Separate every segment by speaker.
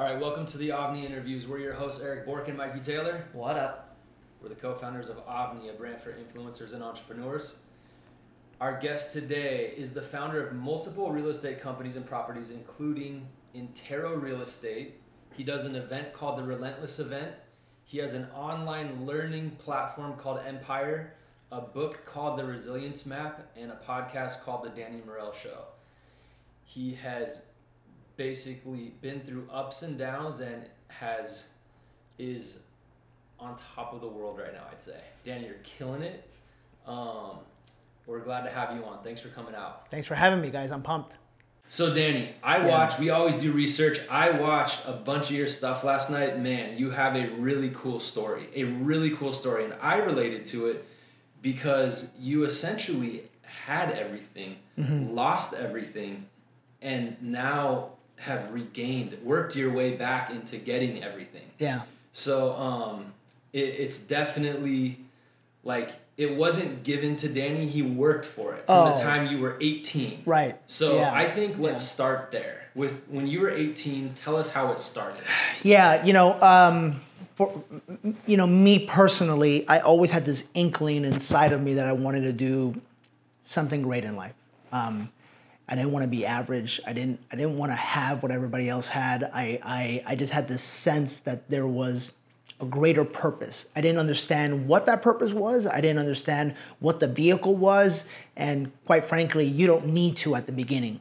Speaker 1: All right, welcome to the Avni interviews. We're your hosts, Eric Bork and Mikey Taylor.
Speaker 2: What up?
Speaker 1: We're the co founders of Avni, a brand for influencers and entrepreneurs. Our guest today is the founder of multiple real estate companies and properties, including Intero Real Estate. He does an event called the Relentless Event. He has an online learning platform called M.Pire, a book called The Resilience Map, and a podcast called The Danny Morel Show. He has basically been through ups and downs and has is on top of the world right now. I'd say, Dan, you're killing it. Um, we're glad to have you on. Thanks for coming out.
Speaker 3: Thanks for having me, guys. I'm pumped.
Speaker 1: So, Danny, I
Speaker 3: Yeah.
Speaker 1: watched. We always do research. I watched a bunch of your stuff last night. Man, you have a really cool story. A really cool story, and I related to it because you essentially had everything,
Speaker 3: Mm-hmm.
Speaker 1: lost everything, and now have regained, worked your way back into getting everything.
Speaker 3: Yeah.
Speaker 1: So um, it, it's definitely like it wasn't given to Danny. He worked for it from the
Speaker 3: Oh.
Speaker 1: time you were 18.
Speaker 3: Right.
Speaker 1: So
Speaker 3: Yeah.
Speaker 1: I think let's
Speaker 3: Yeah.
Speaker 1: start there. With when you were 18, tell us how it started.
Speaker 3: Yeah, you know, um, for you know, me personally, I always had this inkling inside of me that I wanted to do something great in life. Um, I didn't want to be average. I didn't. I didn't want to have what everybody else had. I, I. I just had this sense that there was a greater purpose. I didn't understand what that purpose was. I didn't understand what the vehicle was, and quite frankly, you don't need to at the beginning.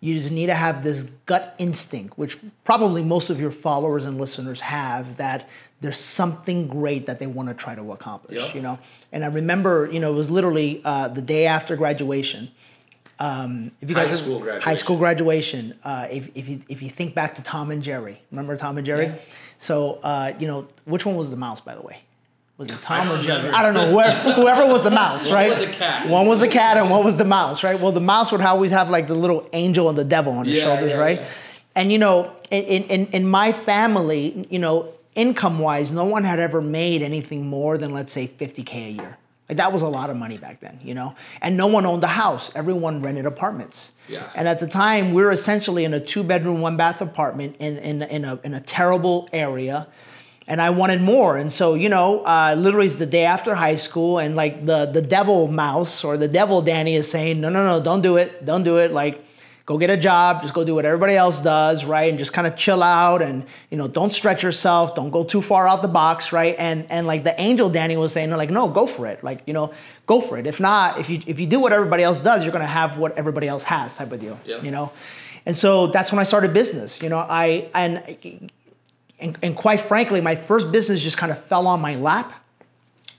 Speaker 3: You just need to have this gut instinct, which probably most of your followers and listeners have, that there's something great that they want to try to accomplish.
Speaker 1: Yeah.
Speaker 3: You know, and I remember, you know, it was literally uh, the day after graduation. Um, if you
Speaker 1: High
Speaker 3: guys
Speaker 1: school
Speaker 3: high
Speaker 1: graduation.
Speaker 3: school graduation. Uh, if, if you if you think back to Tom and Jerry, remember Tom and Jerry?
Speaker 1: Yeah.
Speaker 3: So uh, you know which one was the mouse, by the way? Was it Tom
Speaker 1: I
Speaker 3: or Jerry? I don't know. Where, whoever was the mouse,
Speaker 1: One
Speaker 3: right?
Speaker 1: was the cat.
Speaker 3: One was the cat, and one was the mouse, right? Well, the mouse would always have like the little angel and the devil on his
Speaker 1: Yeah,
Speaker 3: shoulders,
Speaker 1: yeah,
Speaker 3: right? And you know, in, in in my family, you know, income wise, no one had ever made anything more than let's say 50k a year. Like that was a lot of money back then, you know. And no one owned a house; everyone rented apartments.
Speaker 1: Yeah.
Speaker 3: And at the time, we were essentially in a two-bedroom, one-bath apartment in in in a in a terrible area. And I wanted more, and so you know, uh, literally, it's the day after high school, and like the the devil mouse or the devil Danny is saying, no, no, no, don't do it, don't do it. Like, go get a job, just go do what everybody else does, right? And just kind of chill out, and you know, don't stretch yourself, don't go too far out the box, right? And and like the angel Danny was saying, like, no, go for it, like you know, go for it. If not, if you if you do what everybody else does, you're gonna have what everybody else has, type of deal,
Speaker 1: Yeah.
Speaker 3: you know. And so that's when I started business. You know, I and and, and quite frankly, my first business just kind of fell on my lap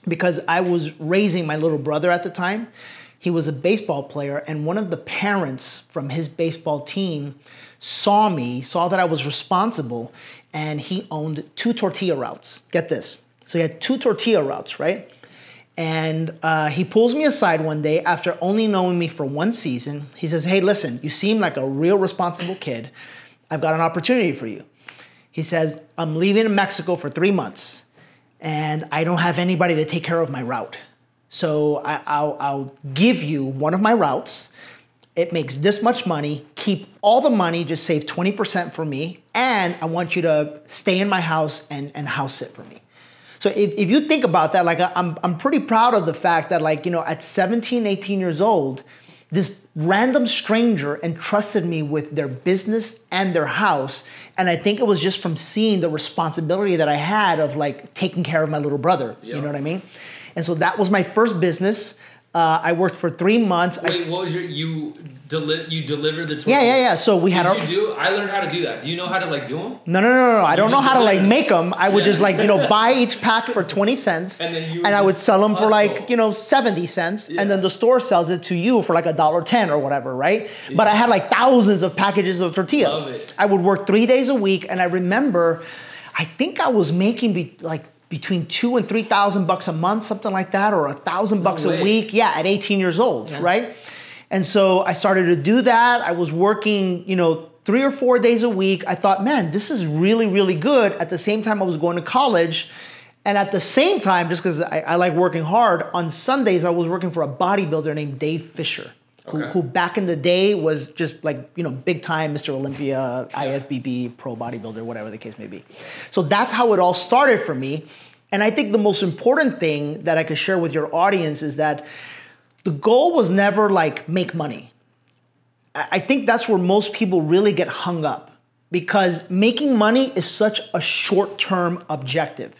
Speaker 3: because I was raising my little brother at the time. He was a baseball player, and one of the parents from his baseball team saw me, saw that I was responsible, and he owned two tortilla routes. Get this. So he had two tortilla routes, right? And uh, he pulls me aside one day after only knowing me for one season. He says, Hey, listen, you seem like a real responsible kid. I've got an opportunity for you. He says, I'm leaving Mexico for three months and I don't have anybody to take care of my route. So I, I'll, I'll give you one of my routes. It makes this much money. Keep all the money, just save 20% for me. And I want you to stay in my house and, and house sit for me. So if, if you think about that, like I'm, I'm pretty proud of the fact that like, you know, at 17, 18 years old, this random stranger entrusted me with their business and their house. And I think it was just from seeing the responsibility that I had of like taking care of my little brother.
Speaker 1: Yeah.
Speaker 3: You know what I mean? And so that was my first business. Uh, I worked for three months. I-
Speaker 1: Wait, what was your you deli- you delivered the tortillas?
Speaker 3: yeah, yeah, yeah. So we had
Speaker 1: Did
Speaker 3: our.
Speaker 1: you do? I learned how to do that. Do you know how to like do them?
Speaker 3: No, no, no, no, no. I don't know how to like make them. I would
Speaker 1: Yeah.
Speaker 3: just like, you know, buy each pack for 20 cents.
Speaker 1: And then you
Speaker 3: and I would sell them for like, you know, 70 cents.
Speaker 1: Yeah.
Speaker 3: And then the store sells it to you for like a dollar 10 or whatever, right? But I had like thousands of packages of tortillas. I would work three days a week. And I remember, I think I was making be, like between two and 3,000 bucks a month, something like that, or a thousand bucks a week. Yeah, at 18 years old, right? And so I started to do that. I was working, you know, three or four days a week. I thought, man, this is really, really good. At the same time, I was going to college. And at the same time, just because I, I like working hard, on Sundays, I was working for a bodybuilder named Dave Fisher. Who,
Speaker 1: Okay.
Speaker 3: who back in the day was just like you know big time Mr. Olympia, IFBB, pro bodybuilder, whatever the case may be. So that's how it all started for me. And I think the most important thing that I could share with your audience is that the goal was never like make money. I I think that's where most people really get hung up because making money is such a short term objective.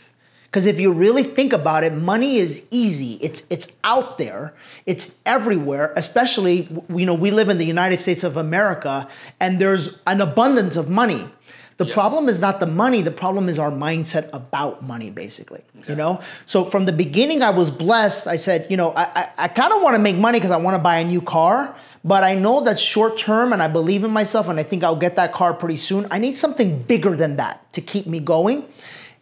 Speaker 3: Because if you really think about it, money is easy. It's it's out there. It's everywhere. Especially, you know, we live in the United States of America, and there's an abundance of money. The
Speaker 1: Yes.
Speaker 3: problem is not the money. The problem is our mindset about money, basically.
Speaker 1: Okay.
Speaker 3: You know. So from the beginning, I was blessed. I said, you know, I I, I kind of want to make money because I want to buy a new car, but I know that's short term, and I believe in myself, and I think I'll get that car pretty soon. I need something bigger than that to keep me going.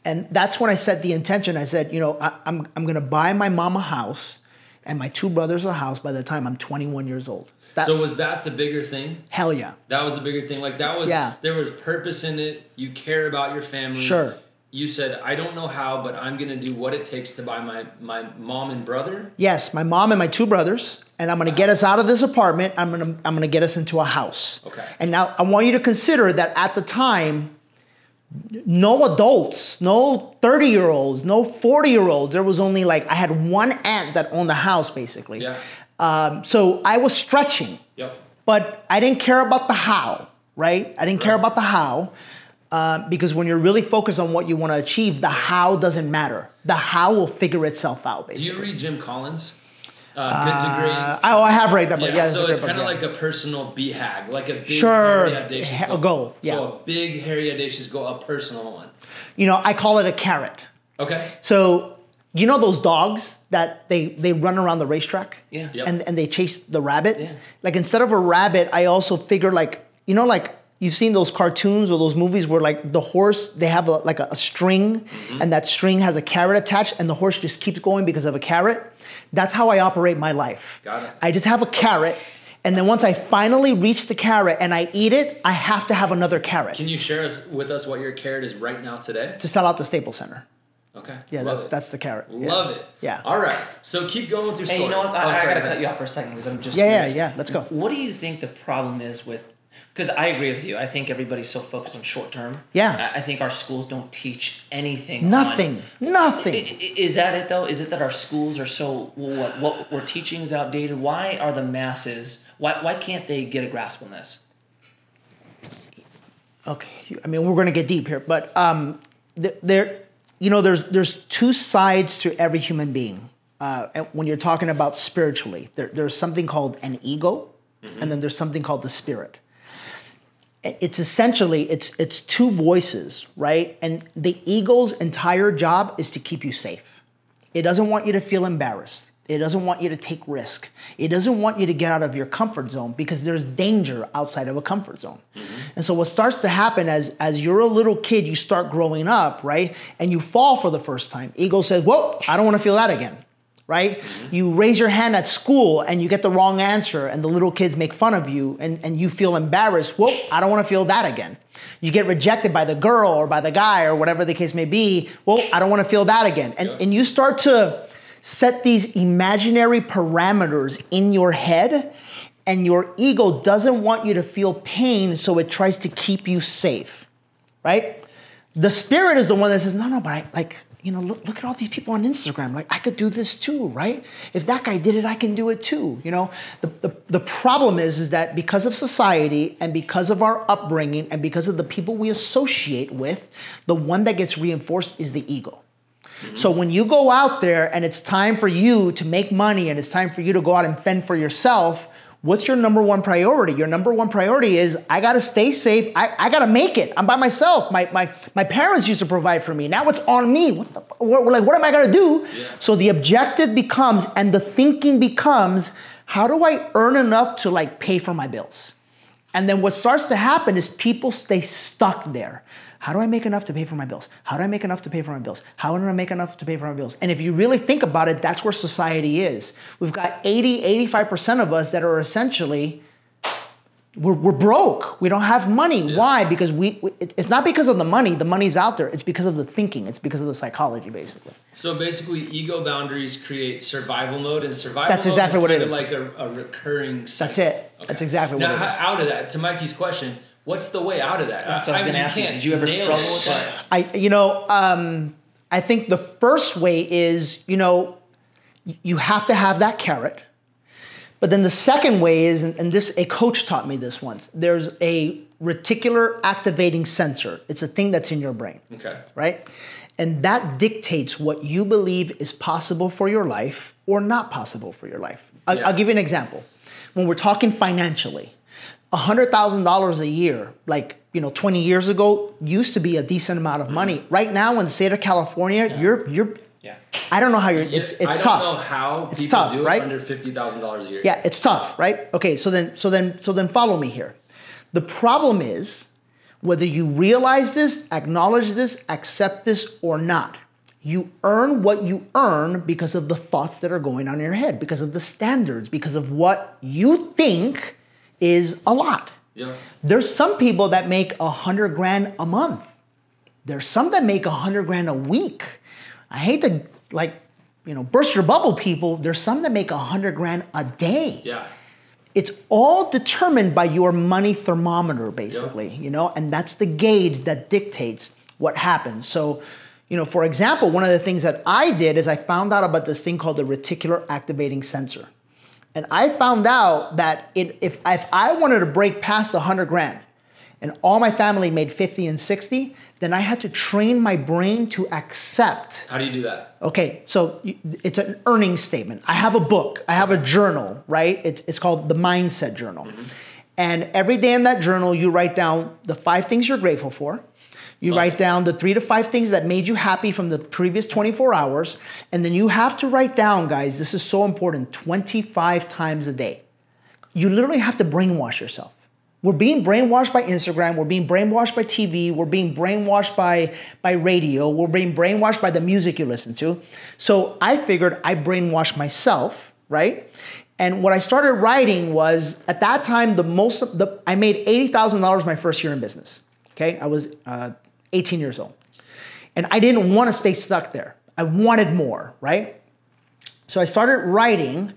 Speaker 3: And that's when I set the intention. I said, you know, I, I'm, I'm going to buy my mom a house and my two brothers a house by the time I'm 21 years old. That,
Speaker 1: So was that the bigger thing?
Speaker 3: hell yeah.
Speaker 1: That was the bigger thing. Like that was
Speaker 3: Yeah.
Speaker 1: there was purpose in it. You care about your family.
Speaker 3: Sure.
Speaker 1: You said, I don't know how, but I'm gonna do what it takes to buy my my mom and brother.
Speaker 3: Yes, my mom and my two brothers, and I'm to get us out of this apartment. I'm to I'm to get us into a house.
Speaker 1: Okay.
Speaker 3: And now I want you to consider that at the time no adults, no 30 year olds, no 40 year olds. There was only like I had one aunt that owned the house basically.
Speaker 1: Yeah.
Speaker 3: Um, so I was stretching.
Speaker 1: Yep.
Speaker 3: but I didn't care about the how, right? I didn't care about the how uh, because when you're really focused on what you want to achieve, the how doesn't matter. The how will figure itself out, Basically.
Speaker 1: Do you read Jim Collins? Uh, good degree.
Speaker 3: Uh, oh, I have read that book.
Speaker 1: yeah,
Speaker 3: Yeah,
Speaker 1: so it's kind of
Speaker 3: yeah.
Speaker 1: like a personal BHAG, like a big
Speaker 3: Sure.
Speaker 1: hairy audacious
Speaker 3: Ha-
Speaker 1: goal.
Speaker 3: goal, yeah.
Speaker 1: So a big hairy audacious goal, a personal one.
Speaker 3: you know, I call it a carrot.
Speaker 1: Okay.
Speaker 3: So you know those dogs that they they run around the racetrack?
Speaker 2: Yeah.
Speaker 1: Yep.
Speaker 3: and and they chase the rabbit.
Speaker 2: Yeah.
Speaker 3: Like instead of a rabbit, I also figure like you know like you've seen those cartoons or those movies where like the horse they have a, like a, a string
Speaker 1: Mm-hmm.
Speaker 3: and that string has a carrot attached and the horse just keeps going because of a carrot. That's how I operate my life.
Speaker 1: Got it.
Speaker 3: I just have a carrot. And then once I finally reach the carrot and I eat it, I have to have another carrot
Speaker 1: Can you share us with us what your carrot is right now today?
Speaker 3: to sell out the Staples Center.
Speaker 1: Okay.
Speaker 3: Yeah,
Speaker 1: Love
Speaker 3: that's
Speaker 1: it.
Speaker 3: that's the carrot. Yeah.
Speaker 1: Love it.
Speaker 3: Yeah.
Speaker 1: All right. So keep going through.
Speaker 2: Hey,
Speaker 1: story.
Speaker 2: you know what? I,
Speaker 1: Oh,
Speaker 2: I
Speaker 1: sorry,
Speaker 2: gotta cut you off for a second because I'm just.
Speaker 3: Yeah, yeah, yeah. Let's go.
Speaker 2: What do you think the problem is with? Because I agree with you. I think everybody's so focused on short term.
Speaker 3: Yeah.
Speaker 2: I, I think our schools don't teach anything.
Speaker 3: Nothing.
Speaker 2: I-
Speaker 3: Nothing.
Speaker 2: i- Is that it though? Is it that our schools are so what what we're teaching is outdated? Why are the masses? Why why can't they get a grasp on this?
Speaker 3: okay i mean we're going to get deep here but um th- there you know there's there's two sides to every human being uh, and when you're talking about spiritually there, there's something called an ego and then there's something called the spirit it's essentially it's it's two voices right and the ego's entire job is to keep you safe it doesn't want you to feel embarrassed. It doesn't want you to take risk. It doesn't want you to get out of your comfort zone because there's danger outside of a comfort zone. Mm-hmm. And so what starts to happen as as you're a little kid, you start growing up, right? And you fall for the first time. Ego says, "Whoa, I don't want to feel that again." Right? You raise your hand at school and you get the wrong answer, and the little kids make fun of you, and, and you feel embarrassed. Whoa, I don't want to feel that again. You get rejected by the girl or by the guy or whatever the case may be. Well, I don't want to feel that again. And,
Speaker 1: Yeah.
Speaker 3: and you start to set these imaginary parameters in your head, and your ego doesn't want you to feel pain, so it tries to keep you safe, right? The spirit is the one that says, no, no, but I, like, you know, look, look at all these people on Instagram. Like, I could do this too, right? If that guy did it, I can do it too. You know, the, the, the problem is, is that because of society and because of our upbringing and because of the people we associate with, the one that gets reinforced is the ego. Mm-hmm. So when you go out there and it's time for you to make money and it's time for you to go out and fend for yourself, what's your number one priority? Your number one priority is I gotta stay safe. I, I gotta make it. I'm by myself. My, my, my parents used to provide for me. Now it's on me. What the, what, like, what am I gonna do? So the objective becomes and the thinking becomes how do I earn enough to like pay for my bills? And then what starts to happen is people stay stuck there. How do I make enough to pay for my bills? How do I make enough to pay for my bills? How do I make enough to pay for my bills? And if you really think about it, that's where society is. We've got 80, 85% of us that are essentially we're, we're broke. We don't have money. Why? Because we, we- it's not because of the money. The money's out there. It's because of the thinking. It's because of the psychology, basically.
Speaker 1: So basically, ego boundaries create survival mode, and survival
Speaker 3: That's
Speaker 1: mode
Speaker 3: exactly
Speaker 1: is
Speaker 3: what it
Speaker 1: of like a, a recurring. Cycle.
Speaker 3: it. That's exactly
Speaker 1: now,
Speaker 3: what it
Speaker 1: is.
Speaker 3: is.
Speaker 1: out of that, to Mikey's question, what's the way out of that?
Speaker 2: That's what I was gonna ask you. Did you ever struggle
Speaker 1: it,
Speaker 2: with that?
Speaker 3: I, you know, um, I think the first way is, you know, you have to have that carrot. But then the second way is, and and this a coach taught me this once. There's a reticular activating sensor. It's a thing that's in your brain,
Speaker 1: Okay.
Speaker 3: right? And that dictates what you believe is possible for your life or not possible for your life. I'll,
Speaker 1: Yeah.
Speaker 3: I'll give you an example. When we're talking financially, $100,000 a year, like, you know, 20 years ago, used to be a decent amount of money. Mm. Right now in the state of California, you're, you're,
Speaker 2: Yeah.
Speaker 3: I don't know how you're, it's,
Speaker 1: I
Speaker 3: it's
Speaker 1: don't
Speaker 3: tough.
Speaker 1: know how
Speaker 3: It's
Speaker 1: people
Speaker 3: tough,
Speaker 1: do
Speaker 3: right?
Speaker 1: it under fifty thousand dollars a year.
Speaker 3: Yeah, it's tough, right? Okay, so then so then so then follow me here. The problem is whether you realize this, acknowledge this, accept this or not. You earn what you earn because of the thoughts that are going on in your head, because of the standards, because of what you think is a lot.
Speaker 1: Yeah.
Speaker 3: There's some people that make a hundred grand a month. There's some that make a hundred grand a week. I hate to like, you know, burst your bubble, people. There's some that make a hundred grand a day.
Speaker 1: Yeah.
Speaker 3: It's all determined by your money thermometer, basically, yeah. you know, and that's the gauge that dictates what happens. So, you know, for example, one of the things that I did is I found out about this thing called the reticular activating sensor. And I found out that it, if, if I wanted to break past 100 grand and all my family made 50 and 60, then I had to train my brain to accept
Speaker 1: How do you do that?
Speaker 3: Okay, so it's an earning statement. I have a book, I have a journal, right? It's, it's called the Mindset Journal. Mm-hmm. And every day in that journal, you write down the five things you're grateful for. You
Speaker 1: Love
Speaker 3: write
Speaker 1: it.
Speaker 3: down the three to five things that made you happy from the previous 24 hours. And then you have to write down, guys, this is so important, 25 times a day. You literally have to brainwash yourself. We're being brainwashed by Instagram, we're being brainwashed by TV, we're being brainwashed by, by radio, we're being brainwashed by the music you listen to. So I figured I brainwashed myself, right? And what I started writing was at that time the most the I made eighty thousand dollars my first year in business. Okay, I was uh, eighteen years old, and I didn't want to stay stuck there. I wanted more, right? So I started writing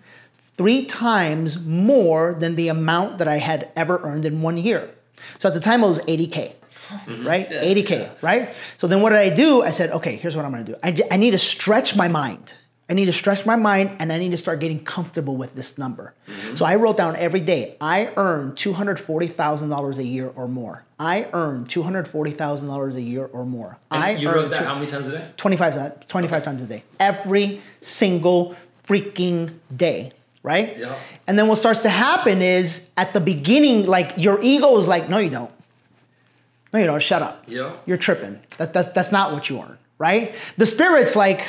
Speaker 3: three times more than the amount that I had ever earned in one year. So at the time it was 80K, mm-hmm. right? 80K, right? So then what did I do? I said, okay, here's what I'm gonna do. I, I need to stretch my mind. I need to stretch my mind and I need to start getting comfortable with this number. Mm-hmm. So I wrote down every day, I earn $240,000 a year or more. I earn $240,000 a year or more.
Speaker 1: And
Speaker 3: I
Speaker 1: you
Speaker 3: earn
Speaker 1: wrote that
Speaker 3: two-
Speaker 1: how many times a day?
Speaker 3: 25, ti- 25 times a day. Every single freaking day, right?
Speaker 1: Yeah.
Speaker 3: And then what starts to happen is at the beginning, like your ego is like, no, you don't. No, you don't. Shut up.
Speaker 1: Yeah.
Speaker 3: You're tripping. That, that's, that's not what you earn, right? The spirit's like,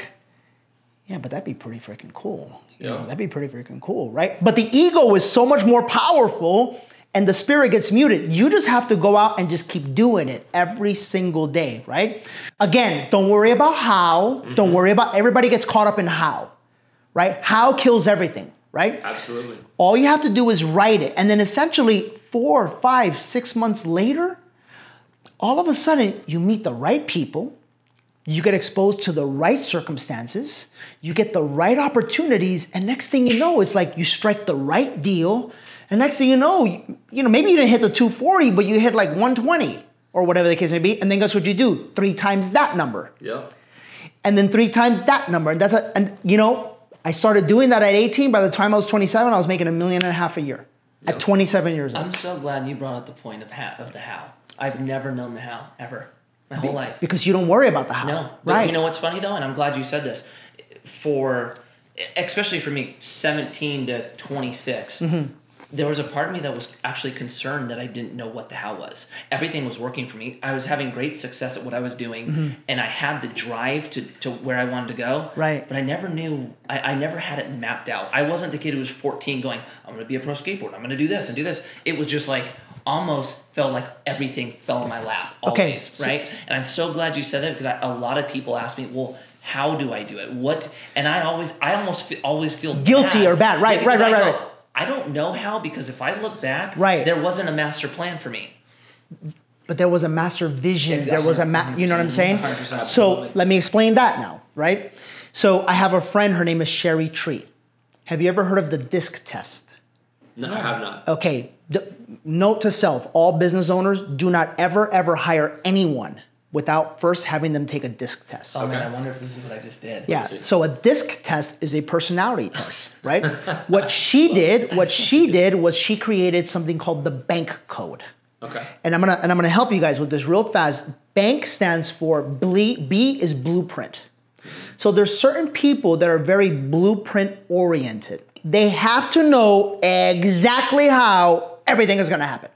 Speaker 3: yeah, but that'd be pretty freaking cool. You know,
Speaker 1: Yeah.
Speaker 3: that'd be pretty freaking cool, right? But the ego is so much more powerful and the spirit gets muted. You just have to go out and just keep doing it every single day, right? Again, don't worry about how. Don't mm-hmm. worry about everybody gets caught up in how, right? How kills everything, right?
Speaker 1: Absolutely.
Speaker 3: All you have to do is write it. And then essentially, four, five, six months later, all of a sudden, you meet the right people, you get exposed to the right circumstances, you get the right opportunities, and next thing you know, it's like you strike the right deal. And next thing you know, you, you know, maybe you didn't hit the 240, but you hit like 120 or whatever the case may be. And then guess what you do? Three times that number
Speaker 1: Yeah.
Speaker 3: and then three times that number. And that's a, and you know, I started doing that at 18. By the time I was 27, I was making a million and a half a year
Speaker 1: Yep.
Speaker 3: at 27 years old.
Speaker 2: I'm so glad you brought up the point of how, of the how. I've never known the how ever my whole life.
Speaker 3: because you don't worry about the how.
Speaker 2: No,
Speaker 3: right?
Speaker 2: you know what's funny though, and I'm glad you said this. For especially for me, 17 to 26,
Speaker 3: Mm-hmm.
Speaker 2: there was a part of me that was actually concerned that I didn't know what the how was. Everything was working for me. I was having great success at what I was doing, and I had the drive to, to where I wanted to go.
Speaker 3: Mm-hmm. Right.
Speaker 2: But I never knew. I, I never had it mapped out. I wasn't the kid who was 14 going, "I'm going to be a pro skateboarder. I'm going to do this and do this." It was just like almost felt like everything fell in my lap
Speaker 3: Okay,
Speaker 2: always,
Speaker 3: so-
Speaker 2: right? And I'm so glad you said that because I, a lot of people ask me, well, how do I do it? What? And I always, I almost feel, always feel
Speaker 3: Guilty or bad. Right, right, right,
Speaker 2: I
Speaker 3: right,
Speaker 2: go,
Speaker 3: right.
Speaker 2: I don't know how because if I look back,
Speaker 3: Right.
Speaker 2: there wasn't a master plan for me.
Speaker 3: but there was a master vision. There was a ma- you know what I'm saying?
Speaker 1: 100%.
Speaker 3: So let me explain that now, right? So I have a friend. Her name is Cheri Tree. Have you ever heard of the DISC test?
Speaker 1: No, I have not.
Speaker 3: Okay. D- note to self: all business owners do not ever ever hire anyone without first having them take a DISC test.
Speaker 2: Oh man,
Speaker 1: Okay.
Speaker 2: I wonder if this is what I just did.
Speaker 3: Yeah. So a DISC test is a personality test, right? what she did, what she did was she created something called the bank code.
Speaker 1: Okay.
Speaker 3: And I'm gonna and I'm gonna help you guys with this real fast. Bank stands for ble- B is blueprint. So there's certain people that are very blueprint oriented. They have to know exactly how everything is gonna happen,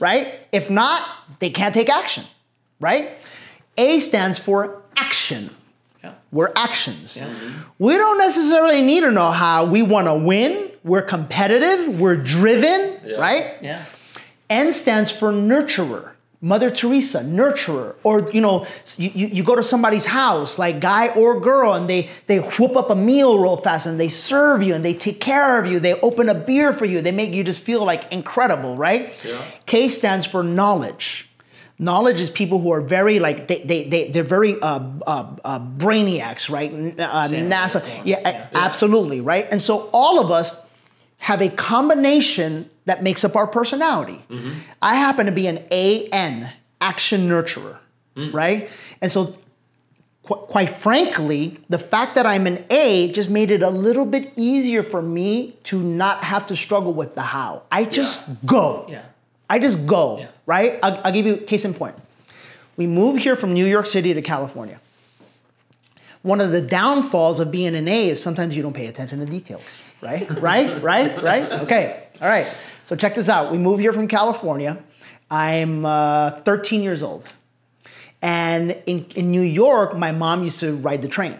Speaker 3: right? If not, they can't take action, right? A stands for action.
Speaker 2: Yeah.
Speaker 3: We're actions.
Speaker 2: Yeah.
Speaker 3: We don't necessarily need to know how. We want to win. We're competitive. We're driven,
Speaker 1: Yeah.
Speaker 3: right?
Speaker 2: Yeah.
Speaker 3: N stands for nurturer. Mother Teresa, nurturer. Or you know, you, you, go to somebody's house, like guy or girl, and they they whoop up a meal real fast and they serve you and they take care of you. They open a beer for you. They make you just feel like incredible, right?
Speaker 1: Yeah.
Speaker 3: K stands for knowledge. Knowledge is people who are very like they they, they they're very uh, uh, uh, brainiacs, right? Uh, NASA, yeah,
Speaker 2: yeah.
Speaker 3: absolutely, right. And so all of us have a combination that makes up our personality. Mm-hmm. I happen to be an AN, action nurturer, mm. right? And so, qu- quite frankly, the fact that I'm an A just made it a little bit easier for me to not have to struggle with the how. I just go.
Speaker 2: Yeah.
Speaker 3: I just go,
Speaker 2: Yeah.
Speaker 3: right? I'll, I'll give you a case in point. We moved here from New York City to California. One of the downfalls of being an A is sometimes you don't pay attention to details, right? right? Right? Right? Okay. All right. So check this out. We moved here from California. I'm uh, 13 years old. And in, in New York, my mom used to ride the train.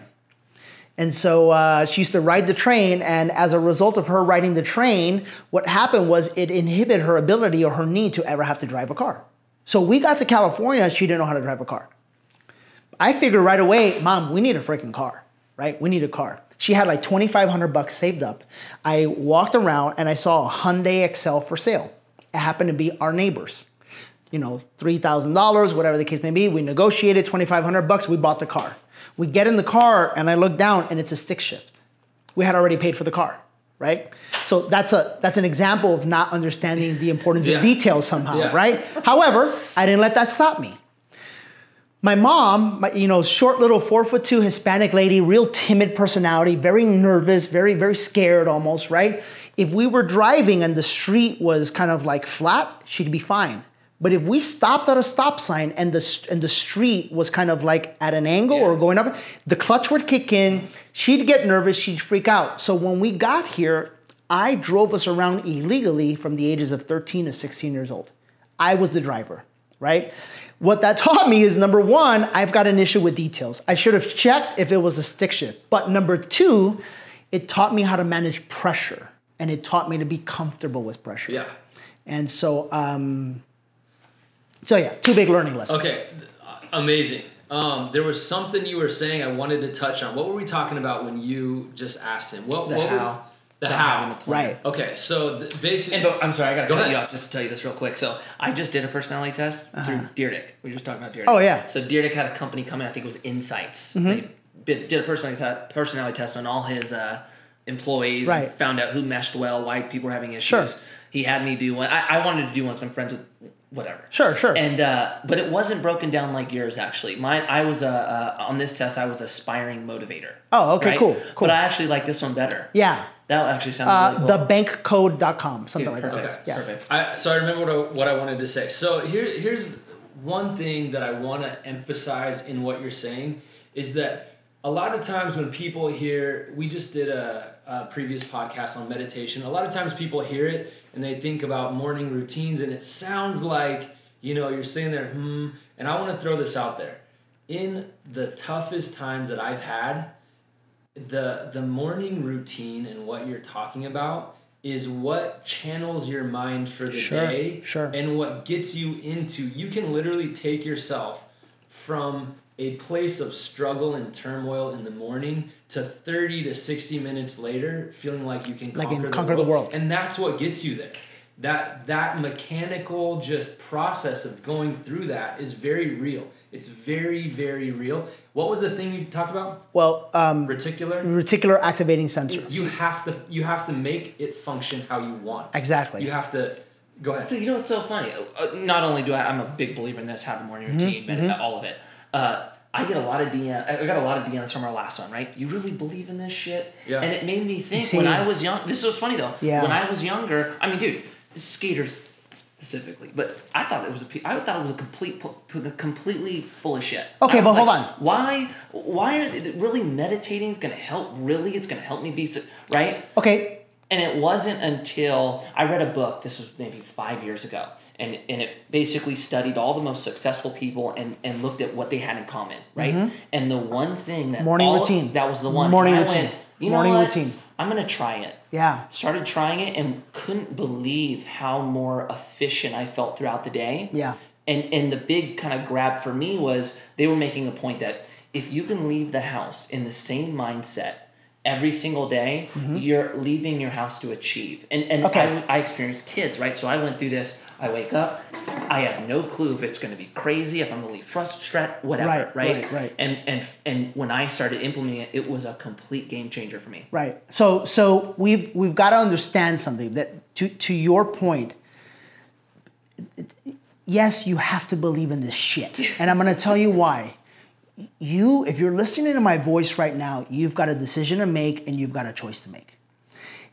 Speaker 3: And so uh, she used to ride the train, and as a result of her riding the train, what happened was it inhibited her ability or her need to ever have to drive a car. So we got to California, she didn't know how to drive a car. I figured right away, mom, we need a freaking car, right? We need a car. She had like 2,500 bucks saved up. I walked around and I saw a Hyundai Excel for sale. It happened to be our neighbors. You know, $3,000, whatever the case may be. We negotiated 2,500 bucks. We bought the car. We get in the car and I look down and it's a stick shift. We had already paid for the car, right? So that's a that's an example of not understanding the importance
Speaker 1: Yeah.
Speaker 3: of details somehow,
Speaker 1: Yeah.
Speaker 3: right? However, I didn't let that stop me my mom, my, you know, short little four foot two Hispanic lady, real timid personality, very nervous, very, very scared almost, right? If we were driving and the street was kind of like flat, she'd be fine. But if we stopped at a stop sign and the, and the street was kind of like at an angle or going up, the clutch would kick in, she'd get nervous, she'd freak out. So when we got here, I drove us around illegally from the ages of 13 to 16 years old. I was the driver, right? What that taught me is number one, I've got an issue with details. I should have checked if it was a stick shift. But number two, it taught me how to manage pressure and it taught me to be comfortable with pressure.
Speaker 1: Yeah.
Speaker 3: And so, um, so yeah, two big learning lessons.
Speaker 1: Okay. uh, Amazing. Um, there was something you were saying I wanted to touch on. What were we talking about when you just asked him? What?
Speaker 2: The
Speaker 1: what
Speaker 2: how.
Speaker 1: The
Speaker 2: The
Speaker 1: how.
Speaker 2: how and the plan.
Speaker 3: Right.
Speaker 1: Okay. So th- basically,
Speaker 2: And but I'm sorry, I gotta
Speaker 1: Go
Speaker 2: cut
Speaker 1: ahead.
Speaker 2: you off just to tell you this real quick. So I just did a personality test through Dyrdek. We were just talking about Dyrdek.
Speaker 3: Uh-huh. Oh, yeah. Mm-hmm.
Speaker 2: So Dyrdek had a company come in. I think it was Insights. They did, did a personality te- personality test on all his uh, employees. and
Speaker 3: Right.
Speaker 2: found out who meshed well, why people were having issues.
Speaker 3: Sure.
Speaker 2: He had me do one. I, I wanted to do one. 'cause I'm friends with whatever.
Speaker 3: Sure, sure.
Speaker 2: And uh, but it wasn't broken down like yours actually. Mine, I was a uh, on this test. I was aspiring motivator.
Speaker 3: Oh, okay,
Speaker 2: right?
Speaker 3: cool, cool.
Speaker 2: But I actually like this one better.
Speaker 3: yeah.
Speaker 2: That actually sounded
Speaker 3: Uh,
Speaker 2: really cool.
Speaker 3: thebankcode.com, something like
Speaker 2: perfect.
Speaker 3: that.
Speaker 1: Okay.
Speaker 3: Yeah.
Speaker 2: Perfect.
Speaker 1: I, so I remember what I, what I wanted to say. So here, here's one thing that I want to emphasize in what you're saying is that a lot of times when people hear, we just did a, a previous podcast on meditation. A lot of times people hear it and they think about morning routines, and it sounds like you know you're sitting there, hmm. And I want to throw this out there. In the toughest times that I've had, the the morning routine and what you're talking about is what channels your mind for the
Speaker 3: Sure,
Speaker 1: day
Speaker 3: sure.
Speaker 1: and what gets you into you can literally take yourself from a place of struggle and turmoil in the morning to 30 to 60 minutes later feeling like you can
Speaker 3: Like
Speaker 1: conquer,
Speaker 3: in Conquer the World.
Speaker 1: and that's what gets you there that that mechanical just process of going through that is very real it's very very real what was the thing you talked about
Speaker 3: Well, um,
Speaker 1: reticular
Speaker 3: reticular activating sensors.
Speaker 1: you have to you have to make it function how you want
Speaker 3: Exactly.
Speaker 1: you have to go ahead
Speaker 2: So you know what's so funny? Uh, not only do I, I'm a big believer in this, have a morning
Speaker 3: Mm-hmm,
Speaker 2: routine, med- all of it. Uh, I get a lot of DM. I got a lot of DMs from our last one, right? You really believe in this shit?
Speaker 1: Yeah.
Speaker 2: And it made me think
Speaker 3: see-
Speaker 2: when I was young. This was funny though.
Speaker 3: Yeah.
Speaker 2: When I was younger, I mean, dude, skaters specifically, but I thought it was a. I thought it was a complete, completely full of shit.
Speaker 3: Okay, but
Speaker 2: was
Speaker 3: hold on.
Speaker 2: Why? Why are they, really meditating is gonna help? Really, it's gonna help me be so, right.
Speaker 3: okay,
Speaker 2: And it wasn't until I read a book, this was maybe five years ago, and, and it basically studied all the most successful people and, and looked at what they had in common, right? And the one thing that
Speaker 3: Mm-hmm. Morning
Speaker 2: all-
Speaker 3: routine.
Speaker 2: that was the one
Speaker 3: Morning routine.
Speaker 2: Went, you
Speaker 3: Morning
Speaker 2: know what?
Speaker 3: routine.
Speaker 2: I'm gonna try it.
Speaker 3: yeah,
Speaker 2: Started trying it and couldn't believe how more efficient I felt throughout the day.
Speaker 3: Yeah.
Speaker 2: And and the big kind of grab for me was they were making a point that if you can leave the house in the same mindset every single day, you're leaving your house to achieve. And and
Speaker 3: Mm-hmm. Okay.
Speaker 2: I, I experienced kids, right? So I went through this. I wake up, I have no clue if it's going to be crazy, if I'm going to leave frustrated, whatever,
Speaker 3: Right,
Speaker 2: right?
Speaker 3: right, right.
Speaker 2: And and and when I started implementing it, it was a complete game changer for me.
Speaker 3: right. So so we've we've got to understand something that to to your point. Yes, you have to believe in this shit, and I'm going to tell you why. You, if you're listening to my voice right now, you've got a decision to make and you've got a choice to make.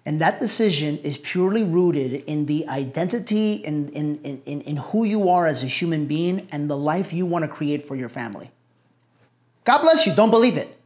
Speaker 3: And that decision is purely rooted in the identity in, in, in, in, in who you are as a human being and the life you want to create for your family. God bless you. Don't believe it.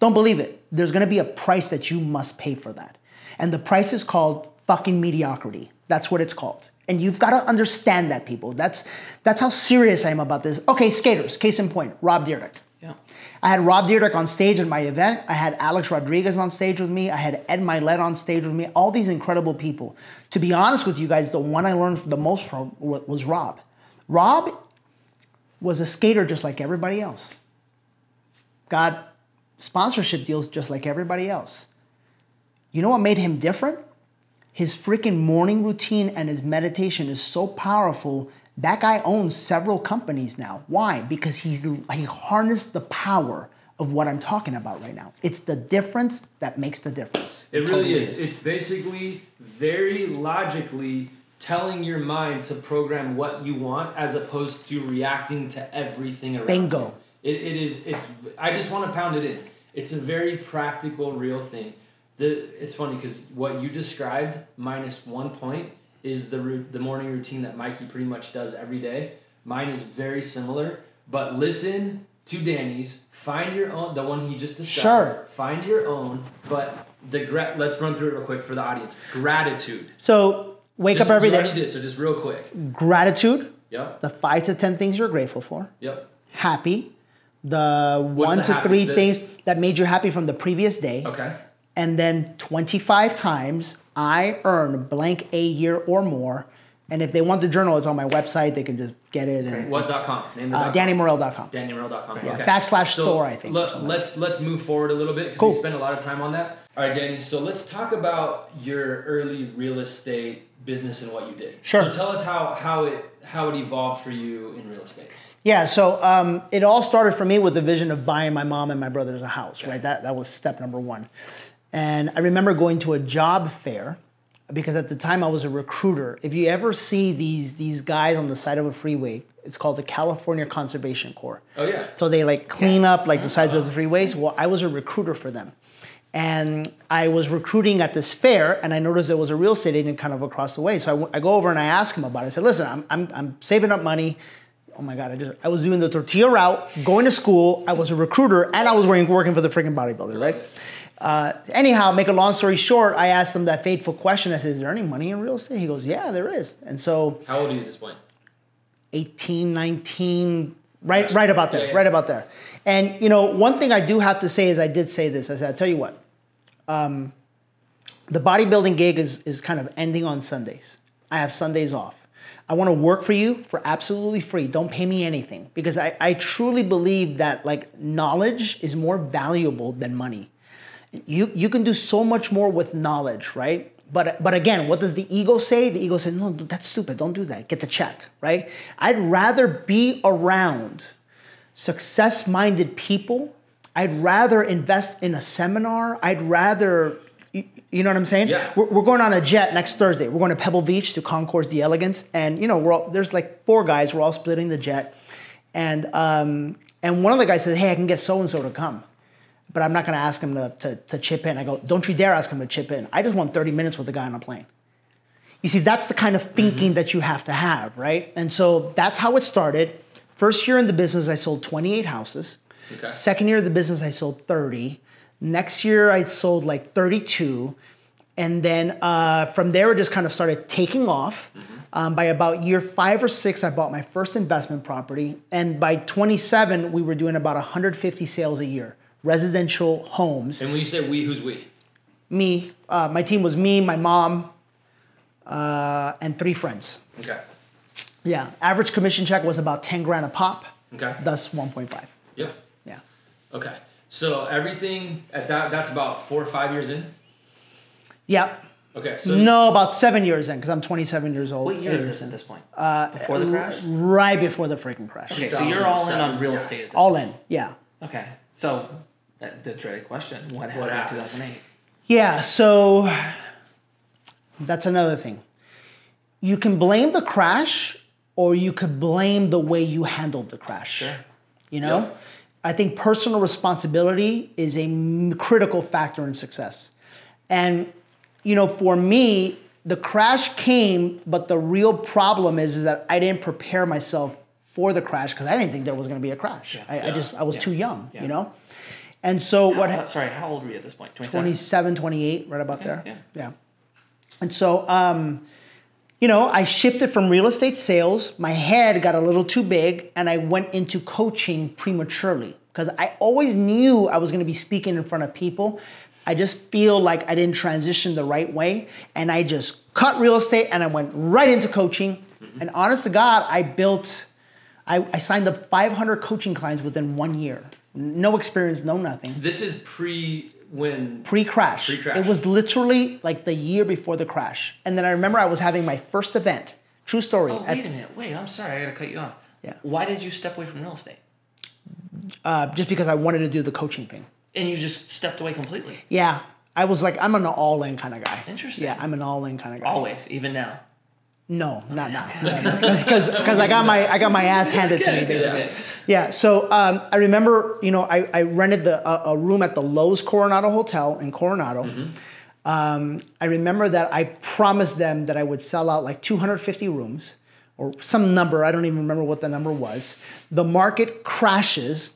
Speaker 3: Don't believe it. There's going to be a price that you must pay for that. And the price is called fucking mediocrity. That's what it's called. And you've got to understand that, people. That's, that's how serious I am about this. Okay, skaters, case in point, Rob Dyrdek.
Speaker 2: Yeah.
Speaker 3: I had Rob Dyrdek on stage at my event. I had Alex Rodriguez on stage with me. I had Ed Mylett on stage with me. All these incredible people. To be honest with you guys, the one I learned the most from was Rob. Rob was a skater just like everybody else. Got sponsorship deals just like everybody else. You know what made him different? His freaking morning routine and his meditation is so powerful. That guy owns several companies now. Why? Because he's he harnessed the power of what I'm talking about right now. It's the difference that makes the difference.
Speaker 1: It really
Speaker 3: totally
Speaker 1: is. It's basically very logically telling your mind to program what you want as opposed to reacting to everything around
Speaker 3: Bingo.
Speaker 1: you. It, it is it's I just want to pound it in. It's a very practical, real thing. The it's funny because what you described minus one point is the the morning routine that Mikey pretty much does every day. Mine is very similar, but listen to Danny's. Find your own, the one he just described.
Speaker 3: Sure.
Speaker 1: Find your own, but the gra- let's run through it real quick for the audience. Gratitude.
Speaker 3: So wake
Speaker 1: Just-
Speaker 3: up every
Speaker 1: already
Speaker 3: day.
Speaker 1: did, so just real quick.
Speaker 3: Gratitude,
Speaker 1: Yep.
Speaker 3: the five to ten things you're grateful for.
Speaker 1: Yep.
Speaker 3: Happy, the one
Speaker 1: the
Speaker 3: to
Speaker 1: happy-
Speaker 3: three
Speaker 1: the-
Speaker 3: things that made you happy from the previous day.
Speaker 1: Okay.
Speaker 3: And then 25 times I earn blank a year or more. And if they want the journal, it's on my website. They can just get it. And
Speaker 1: What dot com? Name
Speaker 3: uh. DannyMorel.com.
Speaker 1: DannyMorel.com.
Speaker 3: Yeah,
Speaker 1: okay.
Speaker 3: backslash
Speaker 1: So,
Speaker 3: store, I think,
Speaker 1: Look, let's let's move forward a little bit because
Speaker 3: Cool.
Speaker 1: we spent a lot of time on that. All right, Danny. So let's talk about your early real estate business and what you did.
Speaker 3: Sure.
Speaker 1: So tell us how how it how it evolved for you in real estate.
Speaker 3: Yeah, so um, it all started for me with the vision of buying my mom and my brothers a house, right? That, that was step number one. And I remember going to a job fair because at the time I was a recruiter. If you ever see these, these guys on the side of a freeway, it's called the California Conservation Corps.
Speaker 1: Oh yeah.
Speaker 3: So they like clean up like the sides of the freeways. Well, I was a recruiter for them. And I was recruiting at this fair, and I noticed there was a real estate agent kind of across the way. So I, w- I go over and I ask him about it. I said, "Listen, I'm, I'm, I'm saving up money. Oh my God, I just I was doing the tortilla route, going to school. I was a recruiter, and I was working working for the freaking bodybuilder, right? Uh, anyhow, make a long story short, I asked him that fateful question. I said, "Is there any money in real estate?" He goes, "Yeah, there is." And so
Speaker 1: How old are you at this point?
Speaker 3: 18, 19, right, right about there,
Speaker 1: Yeah, yeah.
Speaker 3: right about there. And you know, one thing I do have to say is I did say this. I said, I tell you what, um, the bodybuilding gig is is kind of ending on Sundays. I have Sundays off. I want to work for you for absolutely free. Don't pay me anything because I, I truly believe that like knowledge is more valuable than money. You you can do so much more with knowledge, right? But but again, what does the ego say? The ego says, no, that's stupid. Don't do that. Get the check, right? I'd rather be around success-minded people. I'd rather invest in a seminar. I'd rather you, know what I'm saying?
Speaker 1: Yeah.
Speaker 3: We're, we're going on a jet next Thursday. We're going to Pebble Beach to Concours d'Elegance, and you know, we're all, there's like four guys. We're all splitting the jet, and um, and one of the guys says, "Hey, I can get so and so to come." But I'm not going to ask him to, to, to chip in. I go, don't you dare ask him to chip in. I just want 30 minutes with the guy on a plane. You see, that's the kind of thinking that you have to have, right? And so that's how it started. First year in the business, I sold 28 houses.
Speaker 1: Okay.
Speaker 3: Second year of the business, I sold 30. Next year, I sold like 32. And then uh, from there, it just kind of started taking off. Um, by about year five or six, I bought my first investment property. And by 27, we were doing about 150 sales a year, residential homes.
Speaker 1: And when you say we, who's we?
Speaker 3: Me, uh, my team was me, my mom, uh, and three friends.
Speaker 1: Okay.
Speaker 3: Yeah, average commission check was about 10 grand a pop,
Speaker 1: Okay.
Speaker 3: thus 1.5.
Speaker 1: Yep.
Speaker 3: Yeah.
Speaker 1: Okay. So everything at that that's about four or five years in.
Speaker 3: Yep.
Speaker 1: Okay. So
Speaker 3: No, about seven years in, because I'm 27 years old.
Speaker 2: What year is this at this point? Uh, Before the crash?
Speaker 3: Right before the freaking crash.
Speaker 2: Okay, so you're all in on real
Speaker 1: yeah.
Speaker 2: estate at this
Speaker 3: All in, yeah.
Speaker 2: Okay, so the dreaded question: What happened,
Speaker 1: happened?
Speaker 2: in 2008?
Speaker 3: Yeah, so that's another thing. You can blame the crash or you could blame the way you handled the crash.
Speaker 2: Sure.
Speaker 3: You know?
Speaker 1: Yeah.
Speaker 3: I think personal responsibility is a m- critical factor in success. And you know, for me, the crash came, but the real problem is, is that I didn't prepare myself for the crash because I didn't think there was going to be a crash. I, I
Speaker 1: Yeah.
Speaker 3: just I was
Speaker 2: Yeah.
Speaker 3: too young,
Speaker 2: Yeah.
Speaker 3: you know. And so what?
Speaker 2: Uh,
Speaker 3: ha-
Speaker 2: sorry, how old were you at this point? 27?
Speaker 3: 27, 28, right about there.
Speaker 2: yeah.
Speaker 3: Yeah. And so, um, you know, I shifted from real estate sales. My head got a little too big, and I went into coaching prematurely because I always knew I was going to be speaking in front of people. I just feel like I didn't transition the right way, and I just cut real estate and I went right into coaching. And honest to God, I built. I, I signed up 500 coaching clients within one year. No experience, no nothing
Speaker 1: this is pre when
Speaker 3: pre-crash.
Speaker 1: Pre-crash.
Speaker 3: It was literally like the year before the crash. And then I remember I was having my first event. True story.
Speaker 2: Oh, wait a minute. Wait, I'm sorry. I gotta cut you off.
Speaker 3: Yeah.
Speaker 2: Why did you step away from real estate?
Speaker 3: uh, just because I wanted to do the coaching thing.
Speaker 2: And you just stepped away completely.
Speaker 3: Yeah. I was like, I'm an all-in kind of guy.
Speaker 2: Interesting.
Speaker 3: Yeah, I'm an all-in kind of guy.
Speaker 2: Always, even now.
Speaker 3: No, not now. Because I got my I got my ass handed to me basically. Yeah. So um, I remember, you know, I, I rented the a, a room at the Loews Coronado Hotel in Coronado. Um, I remember that I promised them that I would sell out like 250 rooms or some number. I don't even remember what the number was. The market crashes.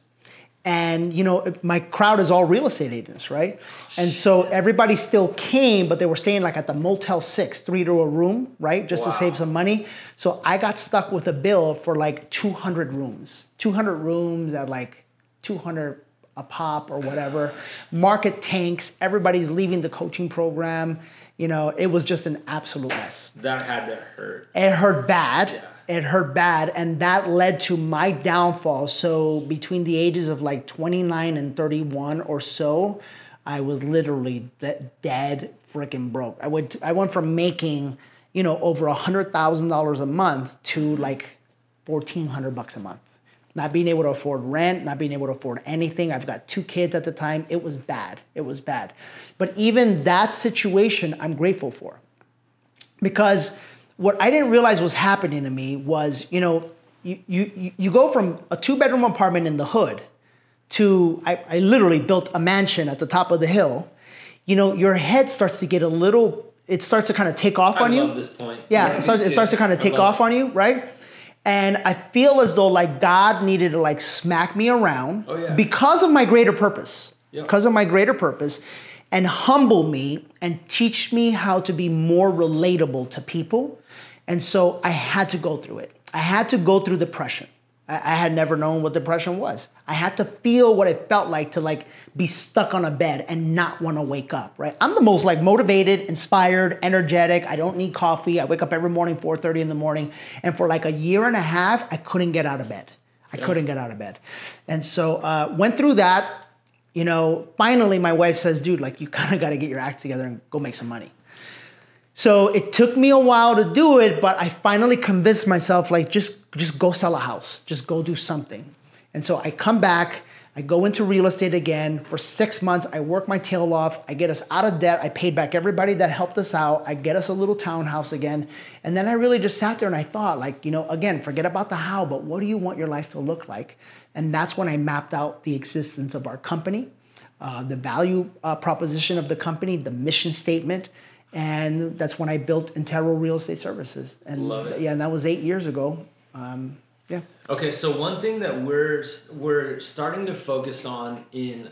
Speaker 3: And you know, my crowd is all real estate agents, right? And so everybody still came, but they were staying like at the Motel Six, three to a room, right, just
Speaker 1: Wow.
Speaker 3: to save some money. So I got stuck with a bill for like 200 rooms, 200 rooms at like 200 a pop or whatever. Market tanks. Everybody's leaving the coaching program. You know, it was just an absolute mess.
Speaker 1: that had to hurt.
Speaker 3: It hurt bad.
Speaker 1: Yeah.
Speaker 3: It hurt bad, and that led to my downfall. So between the ages of like 29 and 31 or so, I was literally de- dead freaking broke. I went I went from making, you know, over a hundred thousand dollars a month to like fourteen hundred bucks a month. Not being able to afford rent, not being able to afford anything. I've got two kids at the time. It was bad. It was bad. But even that situation, I'm grateful for because what I didn't realize was happening to me was, you know, you, you, you go from a two bedroom apartment in the hood to, I, I literally built a mansion at the top of the hill. You know, your head starts to get a little, it starts to kind of take off
Speaker 1: I
Speaker 3: on
Speaker 1: love
Speaker 3: you.
Speaker 1: this point.
Speaker 3: Yeah,
Speaker 1: Me
Speaker 3: it starts, it starts to kind of take off
Speaker 1: it.
Speaker 3: on you, right? And I feel as though like God needed to like smack me around
Speaker 1: Oh, yeah.
Speaker 3: because of my greater purpose.
Speaker 1: Yep.
Speaker 3: Because of my greater purpose and humble me and teach me how to be more relatable to people. And so I had to go through it. I had to go through depression. I, I had never known what depression was. I had to feel what it felt like to like be stuck on a bed and not want to wake up, right? I'm the most like motivated, inspired, energetic. I don't need coffee. I wake up every morning 4:30 in the morning, and for like a year and a half, I couldn't get out of bed. I
Speaker 1: Yeah.
Speaker 3: couldn't get out of bed, and so uh, went through that. You know, finally, my wife says, "Dude, like you kind of got to get your act together and go make some money." So it took me a while to do it, but I finally convinced myself like just just go sell a house, just go do something. And so I come back, I go into real estate again for six months. I work my tail off. I get us out of debt. I paid back everybody that helped us out. I get us a little townhouse again. And then I really just sat there and I thought, like, you know, again, forget about the how, but what do you want your life to look like? And that's when I mapped out the existence of our company, uh, the value uh, proposition of the company, the mission statement, and that's when I built Intero Real Estate Services. And
Speaker 1: Love it.
Speaker 3: yeah, and that was eight years ago. Um, yeah.
Speaker 1: Okay, so one thing that we're we're starting to focus on in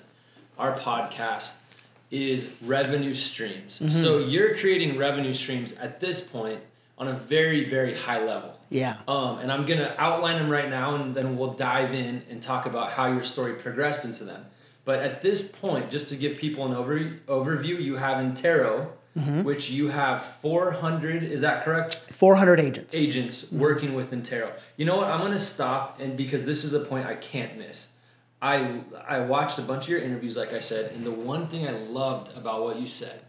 Speaker 1: our podcast is revenue streams.
Speaker 3: Mm-hmm.
Speaker 1: So you're creating revenue streams at this point on a very very high level.
Speaker 3: Yeah.
Speaker 1: Um, and I'm gonna outline them right now, and then we'll dive in and talk about how your story progressed into them. But at this point, just to give people an over, overview, you have Intero,
Speaker 3: Mm-hmm.
Speaker 1: which you have 400. Is that correct?
Speaker 3: 400 agents.
Speaker 1: agents working with Intero. You know what? I'm gonna stop and because this is a point I can't miss. I I watched a bunch of your interviews, like I said, and the one thing I loved about what you said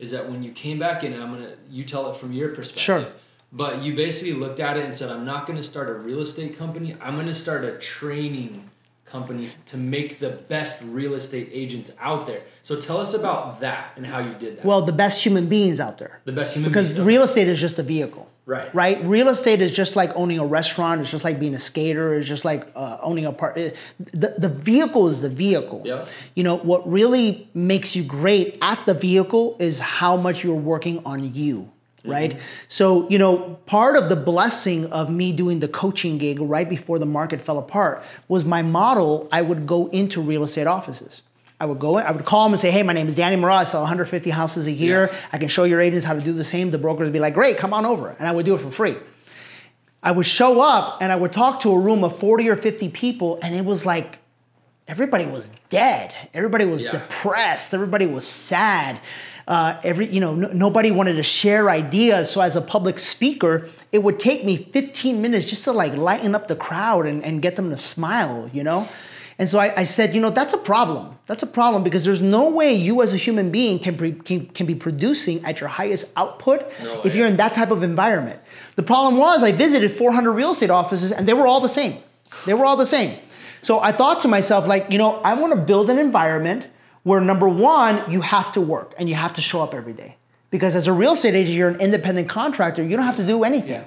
Speaker 1: is that when you came back in, and I'm gonna you tell it from your perspective.
Speaker 3: Sure.
Speaker 1: But you basically looked at it and said, I'm not gonna start a real estate company. I'm gonna start a training company to make the best real estate agents out there. So tell us about that and how you did that.
Speaker 3: Well, the best human beings out there.
Speaker 1: the best human
Speaker 3: Because real estate is just a vehicle.
Speaker 1: Right.
Speaker 3: Right? Real estate is just like owning a restaurant. It's just like being a skater. It's just like uh, owning a part. it- The, the vehicle is the vehicle.
Speaker 1: Yeah.
Speaker 3: You know, what really makes you great at the vehicle is how much you're working on you. Right. Mm-hmm. So, you know, part of the blessing of me doing the coaching gig right before the market fell apart was my model. I would go into real estate offices. I would go in, I would call them and say, hey, my name is Danny Morel. I sell 150 houses a year.
Speaker 1: Yeah.
Speaker 3: I can show your agents how to do the same. The brokers would be like, great, come on over. And I would do it for free. I would show up and I would talk to a room of 40 or 50 people, and it was like everybody was dead. Everybody was
Speaker 1: Yeah.
Speaker 3: depressed. Everybody was sad. Uh, every you know, no, nobody wanted to share ideas. So as a public speaker, it would take me 15 minutes just to like lighten up the crowd and, and get them to smile. You know. And so I, I said, you know, that's a problem. That's a problem because there's no way you as a human being can, pre- can, can be producing at your highest output
Speaker 1: No
Speaker 3: if you're in that type of environment. The problem was I visited 400 real estate offices and they were all the same. They were all the same. So I thought to myself, like, you know, I want to build an environment where number one, you have to work and you have to show up every day. Because as a real estate agent, you're an independent contractor. You don't have to do anything.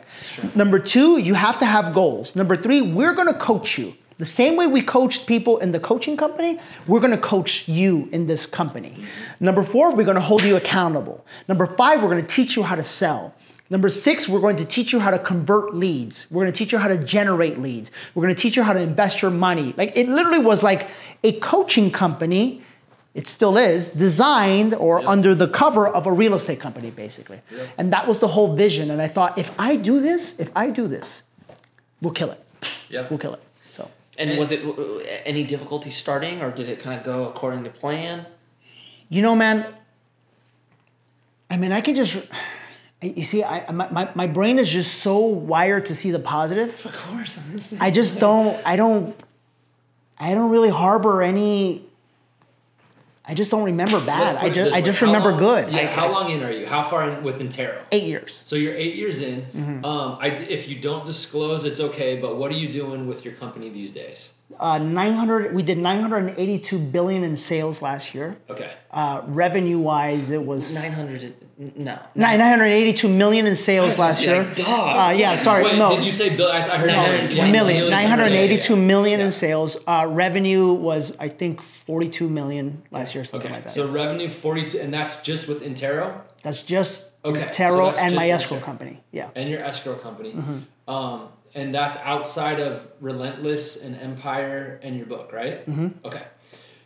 Speaker 3: Number two, you have to have goals. Number three, we're going to coach you. The same way we coached people in the coaching company, we're gonna coach you in this company. Mm-hmm. Number four, we're gonna hold you accountable. Number five, we're gonna teach you how to sell. Number six, we're going to teach you how to convert leads. We're gonna teach you how to generate leads. We're gonna teach you how to invest your money. Like it literally was like a coaching company, it still is, designed or under the cover of a real estate company, basically. And that was the whole vision. And I thought, if I do this, if I do this, we'll kill it.
Speaker 1: Yeah.
Speaker 3: We'll kill it. So
Speaker 2: And was it any difficulty starting, or did it kind of go according to plan?
Speaker 3: You know, man. I mean, I can just. You see, I my, my, my brain is just so wired to see the positive.
Speaker 2: Of course, I'm listening.
Speaker 3: I just don't. I don't. I don't really harbor any. I just don't remember bad. I just I just
Speaker 1: How
Speaker 3: remember
Speaker 1: long-
Speaker 3: good.
Speaker 1: Yeah,
Speaker 2: I-
Speaker 1: how long in are you? How far in with Intero?
Speaker 3: Eight years.
Speaker 1: So you're eight years in.
Speaker 3: Mm-hmm.
Speaker 1: Um, I, if you don't disclose, it's okay. But what are you doing with your company these days?
Speaker 3: Uh, 900. We did 982 billion in sales last year.
Speaker 1: Okay.
Speaker 3: Uh, revenue wise, it was
Speaker 2: Nine hundred. No.
Speaker 3: 982 million in sales last
Speaker 2: Yeah,
Speaker 3: year.
Speaker 2: dog.
Speaker 3: Uh, yeah, sorry.
Speaker 1: Wait,
Speaker 3: no.
Speaker 1: did you say bill? I, I heard
Speaker 2: No,
Speaker 1: 920
Speaker 3: million,
Speaker 1: million.
Speaker 3: 982
Speaker 1: Yeah, yeah,
Speaker 3: million
Speaker 1: yeah.
Speaker 3: in sales. Uh, revenue was, I think, 42 million last year, something
Speaker 1: Okay.
Speaker 3: like that.
Speaker 1: So revenue 42, and that's just with Intero
Speaker 3: that's just
Speaker 1: Okay, so that's
Speaker 3: and my escrow
Speaker 1: Intero.
Speaker 3: company. Yeah.
Speaker 1: and your escrow company.
Speaker 3: Mm-hmm.
Speaker 1: Um, and that's outside of Relentless and M.Pire and your book, right? Mm-hmm. Okay.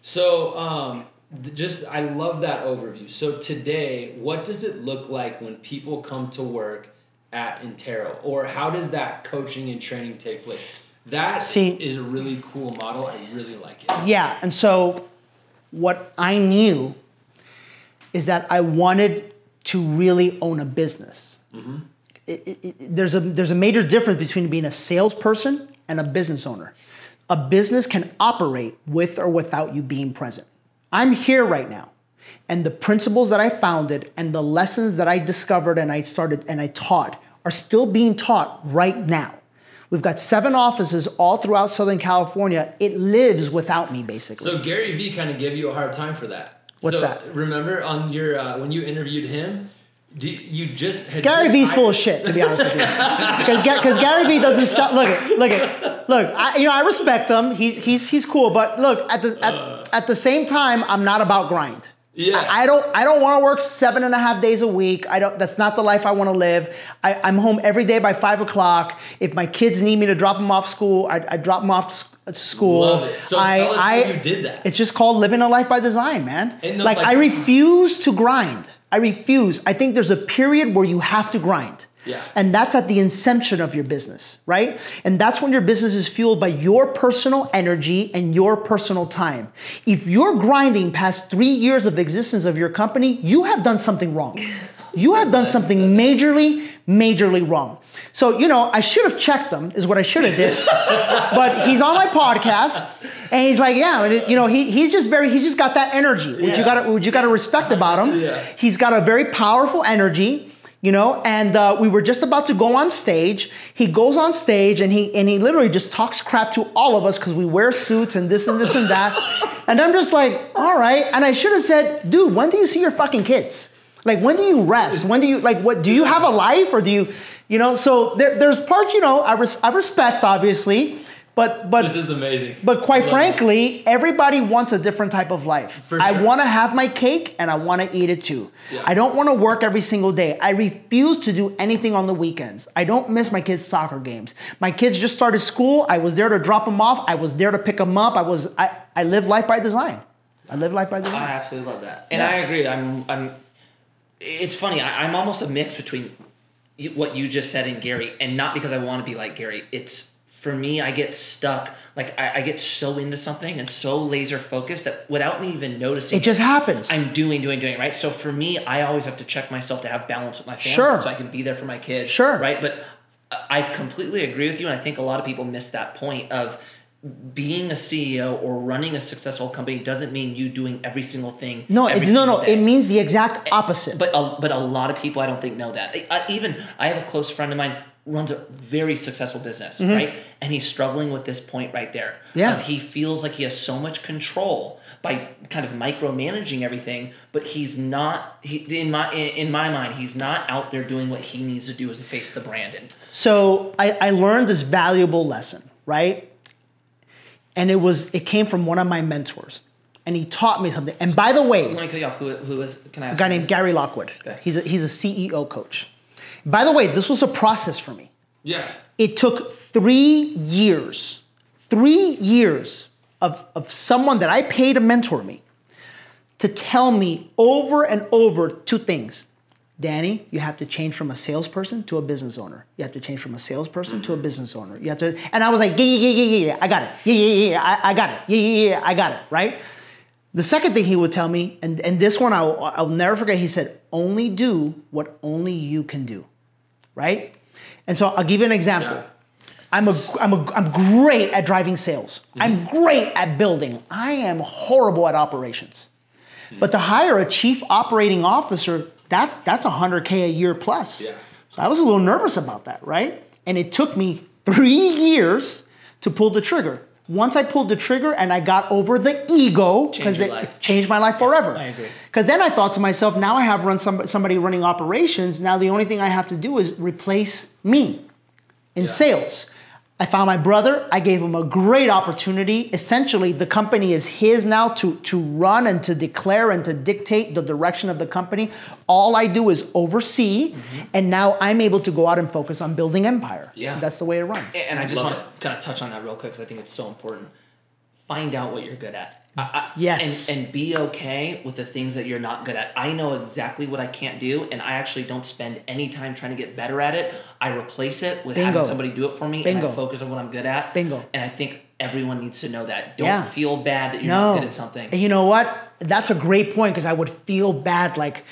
Speaker 1: So um, th- just I love that overview. So today, what does it look like when people come to work at Intero, or how does that coaching and training take place? That
Speaker 3: See-
Speaker 1: is a really cool model. I really like it.
Speaker 3: Yeah, and so what I knew is that I wanted to really own a business. It- it- it- there's a there's a major difference between being a salesperson and a business owner. A business can operate with or without you being present. I'm here right now, and the principles that I founded and the lessons that I discovered and I started and I taught are still being taught right now. We've got seven offices all throughout Southern California. It lives without me, basically.
Speaker 1: So Gary Vee kind of gave you a hard time for that.
Speaker 3: What's
Speaker 1: So,
Speaker 3: that?
Speaker 1: Remember on your uh, when you interviewed him, do, you just had
Speaker 3: Gary Vee's full of shit, to be honest with you. Because Gary Vee doesn't sell. Look at look at look. I, you know I respect him. He's he's he's cool. But look at the at, uh. at the same time, I'm not about grind.
Speaker 1: Yeah.
Speaker 3: I, I don't I don't want to work seven and a half days a week. I don't. That's not the life I want to live. I, I'm home every day by five o'clock. If my kids need me to drop them off school, I, I drop them off school.
Speaker 1: Love it. So
Speaker 3: I,
Speaker 1: tell us
Speaker 3: I,
Speaker 1: you did that.
Speaker 3: It's just called living a life by design, man.
Speaker 1: No,
Speaker 3: like,
Speaker 1: like-
Speaker 3: I refuse to grind. I refuse. I think there's a period where you have to grind.
Speaker 1: Yeah.
Speaker 3: And that's at the inception of your business, right? And that's when your business is fueled by your personal energy and your personal time. If you're grinding past three years of existence of your company, you have done something wrong. You have done something majorly, majorly wrong. So, you know, I should have checked them, is what I should have did. but he's on my podcast, and he's like, yeah, it- you know, he, he's just very, he's just got that energy, which you gotta, which you gotta respect about him.
Speaker 1: Yeah.
Speaker 3: He's got a very powerful energy, you know. And uh, we were just about to go on stage. He goes on stage and he and he literally just talks crap to all of us because we wear suits and this and this and that. and I'm just like, all right. And I should have said, dude, when do you see your fucking kids? Like, when do you rest? When do you like? What do you have a life or do you, you know? So there, there's parts, you know, I, res- I respect obviously, but but
Speaker 1: This is amazing.
Speaker 3: but quite
Speaker 1: Love
Speaker 3: frankly, everybody wants a different type of life. I want to have my cake and I want to eat it too.
Speaker 1: Yeah.
Speaker 3: I don't want to work every single day. I refuse to do anything on the weekends. I don't miss my kids' soccer games. My kids just started school. I was there to drop them off. I was there to pick them up. I was I, I live life by design. I live life by design.
Speaker 2: I absolutely love that, and
Speaker 3: Yeah.
Speaker 2: I agree. I'm, I'm. It's funny. I, I'm almost a mix between what you just said and Gary, and not because I want to be like Gary. It's for me. I get stuck. Like I, I get so into something and so laser focused that without me even noticing,
Speaker 3: It just happens.
Speaker 2: I'm doing, doing, doing, right? So for me, I always have to check myself to have balance with my family
Speaker 3: Sure.
Speaker 2: so I can be there for my kids.
Speaker 3: Sure.
Speaker 2: Right? But I completely agree with you, and I think a lot of people miss that point of being a CEO or running a successful company doesn't mean you doing every single thing.
Speaker 3: no, it, no, no.
Speaker 2: day.
Speaker 3: It means the exact eh, opposite.
Speaker 2: But a, but a lot of people I don't think know that. I, I- even I have a close friend of mine runs a very successful business, right? And he's struggling with this point right there.
Speaker 3: Mm-hmm. Yeah.
Speaker 2: He feels like he has so much control by kind of micromanaging everything, but he's not. He in my in, my mind, he's not out there doing what he needs to do as the face of the brand. And
Speaker 3: So I, I learned this valuable lesson, right? And it was it came from one of my mentors, and he taught me something. And by the way,
Speaker 2: let me cut you off. Who, who is? Can I ask?
Speaker 3: a guy named? Gary Lockwood.
Speaker 2: Okay.
Speaker 3: He's a, he's a CEO coach. By the way, this was a process for me.
Speaker 1: Yeah.
Speaker 3: It took three years, three years of, of someone that I paid to mentor me to tell me over and over two things. Danny, you have to change from a salesperson to a business owner. You have to change from a salesperson to a business owner. You have to, and I was like, yeah, yeah, yeah, yeah, yeah, I got it. Yeah, yeah, yeah, I, I got it. Yeah, yeah, yeah, I got it, right? The second thing he would tell me, and, and this one I'll, I'll never forget, he said, only do what only you can do, right? And so I'll give you an example.
Speaker 1: Yeah.
Speaker 3: I'm, a, I'm, a, I'm great at driving sales. Mm-hmm. I'm great at building. I am horrible at operations. Mm. But to hire a chief operating officer, that's, that's 100K a year plus.
Speaker 1: Yeah.
Speaker 3: So I was a little nervous about that, right? And it took me three years to pull the trigger. Once I pulled the trigger and I got over the ego, because it
Speaker 2: life.
Speaker 3: changed my life forever.
Speaker 2: I agree.
Speaker 3: Because then I thought to myself, now I have run some, somebody running operations. Now the only thing I have to do is replace me in
Speaker 1: Yeah.
Speaker 3: sales. I found my brother. I gave him a great opportunity. Essentially, the company is his now to, to run and to declare and to dictate the direction of the company. All I do is oversee, mm-hmm. and now I'm able to go out and focus on building M.Pire.
Speaker 2: Yeah.
Speaker 3: That's the way it runs.
Speaker 2: And I just want to kind of touch on that real quick because I think it's so important. find out what you're good at. I,
Speaker 3: Yes.
Speaker 2: And, and be okay with the things that you're not good at. I know exactly what I can't do, and I actually don't spend any time trying to get better at it. I replace it with
Speaker 3: Bingo.
Speaker 2: having somebody do it for me, and
Speaker 3: Bingo.
Speaker 2: I focus on what I'm good at.
Speaker 3: Bingo.
Speaker 2: And I think everyone needs to know that. Don't
Speaker 3: Yeah.
Speaker 2: feel bad that you're
Speaker 3: no.
Speaker 2: not good at something.
Speaker 3: And you know what? That's a great point because I would feel bad like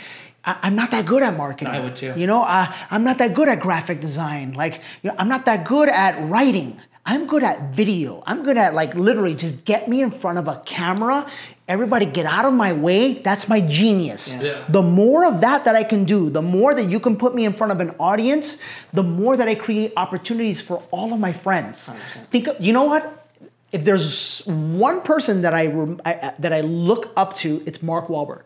Speaker 3: I, I'm not that good at marketing.
Speaker 2: I would too.
Speaker 3: You know, I, I'm not that good at graphic design. Like, you know, I'm not that good at writing. I'm good at video. I'm good at like literally just get me in front of a camera. Everybody get out of my way. That's my genius.
Speaker 2: Yeah.
Speaker 1: Yeah.
Speaker 3: The more of that that I can do, the more that you can put me in front of an audience, the more that I create opportunities for all of my friends.
Speaker 2: 100%.
Speaker 3: Think of, you know what? If there's one person that I, I I- that I look up to, it's Mark Wahlberg.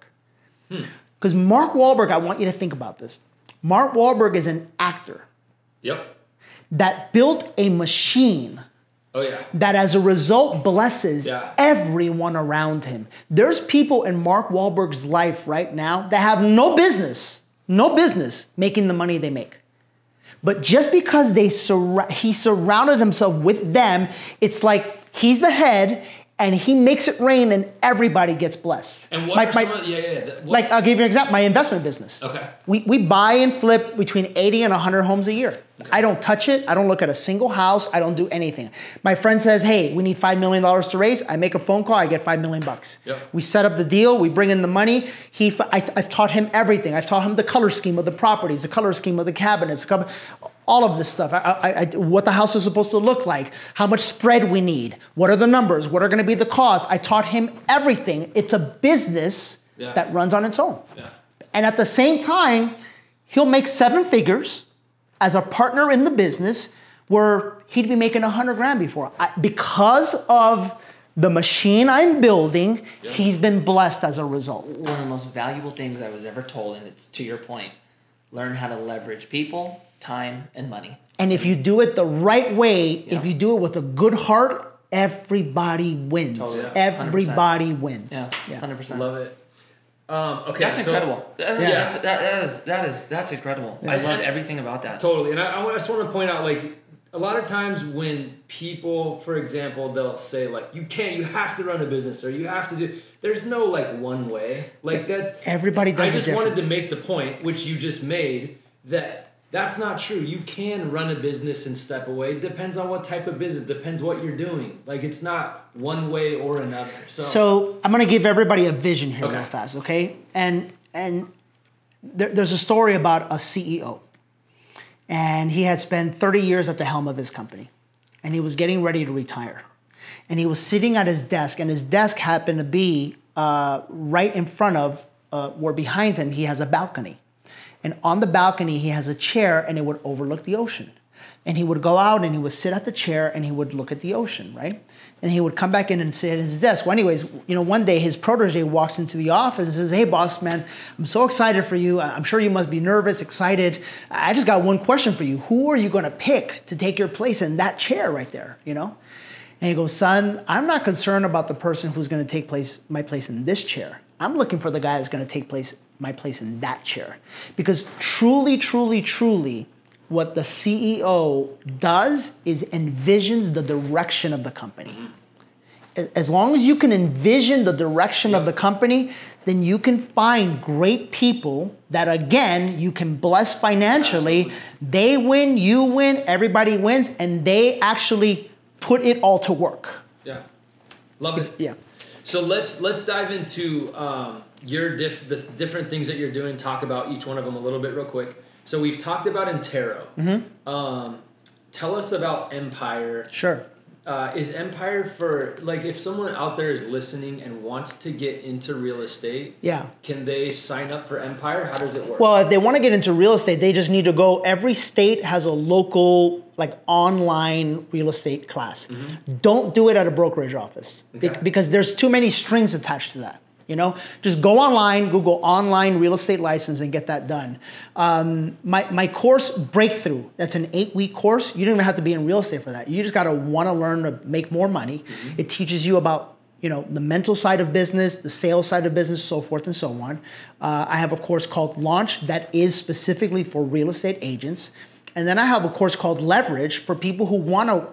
Speaker 3: Hmm. Because Mark Wahlberg, I want you to think about this. Mark Wahlberg is an actor
Speaker 1: Yep.
Speaker 3: That built a machine
Speaker 1: Oh yeah.
Speaker 3: that as a result blesses
Speaker 1: Yeah.
Speaker 3: everyone around him. There's people in Mark Wahlberg's life right now that have no business, no business making the money they make. But just because they surra- he surrounded himself with them, it's like he's the head and he makes it rain and everybody gets blessed.
Speaker 1: And what?
Speaker 3: My- my-
Speaker 1: of- yeah, yeah. what-
Speaker 3: like I'll give you an example, my investment business.
Speaker 1: Okay.
Speaker 3: We, we buy and flip between 80 and 100 homes a year. I don't touch it. I don't look at a single house. I don't do anything. My friend says, hey, we need $5 million to raise. I make a phone call. I get 5 million bucks.
Speaker 1: Yep.
Speaker 3: We set up the deal. We bring in the money. He, I, have taught him everything. I've taught him the color scheme of the properties, the color scheme of the cabinets, the all of this stuff. I, I, I, what the house is supposed to look like, how much spread we need, what are the numbers, what are going to be the costs. I taught him everything. It's a business
Speaker 1: Yeah.
Speaker 3: that runs on its own.
Speaker 1: Yeah.
Speaker 3: And at the same time, he'll make seven figures as a partner in the business where he'd be making a hundred grand before. I, because of the machine I'm building, he's been blessed as a result.
Speaker 2: One of the most valuable things I was ever told, and it's to your point, learn how to leverage people, time, and money.
Speaker 3: And if you do it the right way, if you do it with a good heart, everybody wins.
Speaker 2: Totally. Yeah.
Speaker 3: Everybody wins.
Speaker 2: Yeah, hundred percent.
Speaker 1: Love it. Um, okay.
Speaker 2: That's
Speaker 1: so-
Speaker 2: incredible. That-
Speaker 1: Yeah.
Speaker 2: that's, that, that is that is that's incredible. I love everything about that.
Speaker 1: Totally, and I, I just want to point out, like, a lot of times when people, for example, they'll say like, "You can't, you have to run a business, or you have to do." There's no like one way. Like that's
Speaker 3: Everybody does
Speaker 1: I just
Speaker 3: different.
Speaker 1: wanted to make the point, which you just made, that that's not true. You can run a business and step away. It depends on what type of business. Depends what you're doing. Like it's not one way or another. So,
Speaker 3: So I'm gonna give everybody a vision here
Speaker 1: Okay.
Speaker 3: real fast, okay? And and there, there's a story about a CEO, and he had spent 30 years at the helm of his company, and he was getting ready to retire, and he was sitting at his desk, and his desk happened to be uh, right in front of, uh, or behind him, he has a balcony, and on the balcony he has a chair, and it would overlook the ocean. And he would go out and he would sit at the chair and he would look at the ocean, right? And he would come back in and sit at his desk. Well, anyways, you know, one day his protege walks into the office and says, Hey, boss, man, I'm so excited for you. I'm sure you must be nervous, excited. I just got one question for you. Who are you going to pick to take your place in that chair right there, you know? And he goes, Son, I'm not concerned about the person who's going to take place my place in this chair. I'm looking for the guy that's going to take place my place in that chair. Because truly, truly, truly, what the CEO does is envisions the direction of the company. As long as you can envision the direction of the company, then you can find great people that, again, you can bless financially. They win, you win, everybody wins, and they actually put it all to work.
Speaker 1: yeah, love it.
Speaker 3: Yeah.
Speaker 1: So let's let's dive into um, your diff, the different things that you're doing. Talk about each one of them a little bit real quick. So we've talked about Intero.
Speaker 3: Mm-hmm.
Speaker 1: Um, tell us about M.Pire.
Speaker 3: Sure.
Speaker 1: Uh, is M.Pire for like if someone out there is listening and wants to get into real estate?
Speaker 3: Yeah.
Speaker 1: Can they sign up for M.Pire? How does it work?
Speaker 3: Well, if they want to get into real estate, they just need to go. Every state has a local, like online real estate class. Don't do it at a brokerage office
Speaker 1: Okay.
Speaker 3: because there's too many strings attached to that. You know, just go online, Google online real estate license, and get that done. Um, my my course Breakthrough. That's an eight week course. You don't even have to be in real estate for that. You just gotta want to learn to make more money. It teaches you about you know the mental side of business the sales side of business so forth and so on uh, i have a course called launch that is specifically for real estate agents and then i have a course called leverage for people who want to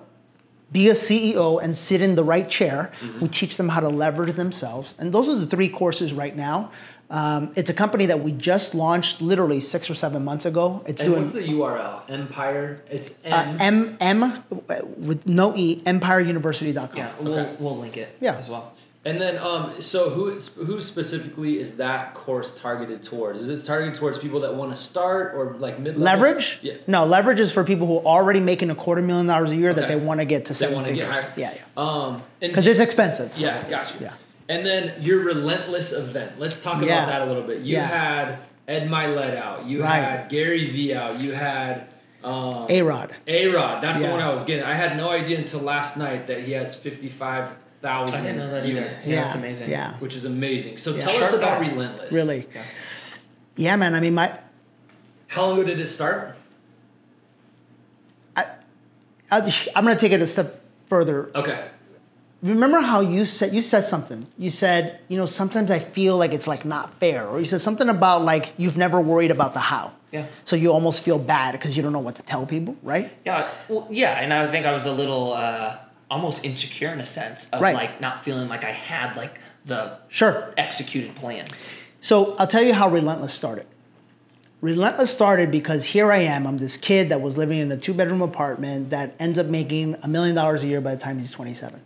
Speaker 3: be a CEO and sit in the right chair. We teach them how to leverage themselves. And those are the three courses right now. Um, it's a company that we just launched literally six or seven months ago. It's
Speaker 1: And
Speaker 3: doing
Speaker 1: what's the URL? Empire. It's
Speaker 3: uh,
Speaker 1: M.
Speaker 3: M M with no E empireuniversity.com.
Speaker 2: Yeah, we'll
Speaker 1: Okay.
Speaker 2: we'll link it
Speaker 3: Yeah.
Speaker 2: as well.
Speaker 1: And then, um, so who who specifically is that course targeted towards? Is it targeted towards people that want to start or like mid
Speaker 3: Leverage?
Speaker 1: Yeah.
Speaker 3: No, leverage is for people who are already making a quarter million dollars a year that they want to get to
Speaker 1: They
Speaker 3: seven figures.
Speaker 1: higher.
Speaker 3: Yeah, yeah.
Speaker 1: Um,
Speaker 3: Because it's expensive. so-
Speaker 1: yeah, got you.
Speaker 3: Yeah.
Speaker 1: And then your relentless event. Let's talk about
Speaker 3: Yeah.
Speaker 1: that a little bit. You
Speaker 3: Yeah.
Speaker 1: had Ed Mylett out. You
Speaker 3: Right.
Speaker 1: had Gary Vee out. You had um,
Speaker 3: A Rod.
Speaker 1: A Rod. That's the one I was getting. I had no idea until last night that he has fifty five thousand
Speaker 2: I didn't know that either.
Speaker 1: units,
Speaker 2: Yeah,
Speaker 3: Yeah,
Speaker 2: it's amazing.
Speaker 3: Yeah.
Speaker 1: which is amazing. So
Speaker 3: Yeah.
Speaker 1: tell us about
Speaker 2: guy.
Speaker 1: Relentless.
Speaker 3: Really.
Speaker 2: Yeah.
Speaker 3: Yeah, man. I mean, my
Speaker 1: How long ago did it start?
Speaker 3: I, I'll just- I'm going to take it a step further.
Speaker 1: Okay.
Speaker 3: Remember how you said you said something? You said, you know, sometimes I feel like it's like not fair, or you said something about like you've never worried about the how.
Speaker 2: Yeah.
Speaker 3: So you almost feel bad because you don't know what to tell people, right?
Speaker 2: Yeah, well, yeah, and I think I was a little uh, almost insecure in a sense of
Speaker 3: Right.
Speaker 2: like not feeling like I had like the
Speaker 3: Sure.
Speaker 2: executed plan.
Speaker 3: So I'll tell you how Relentless started. Relentless started because here I am. I'm this kid that was living in a two bedroom apartment that ends up making a million dollars a year by the time he's 27.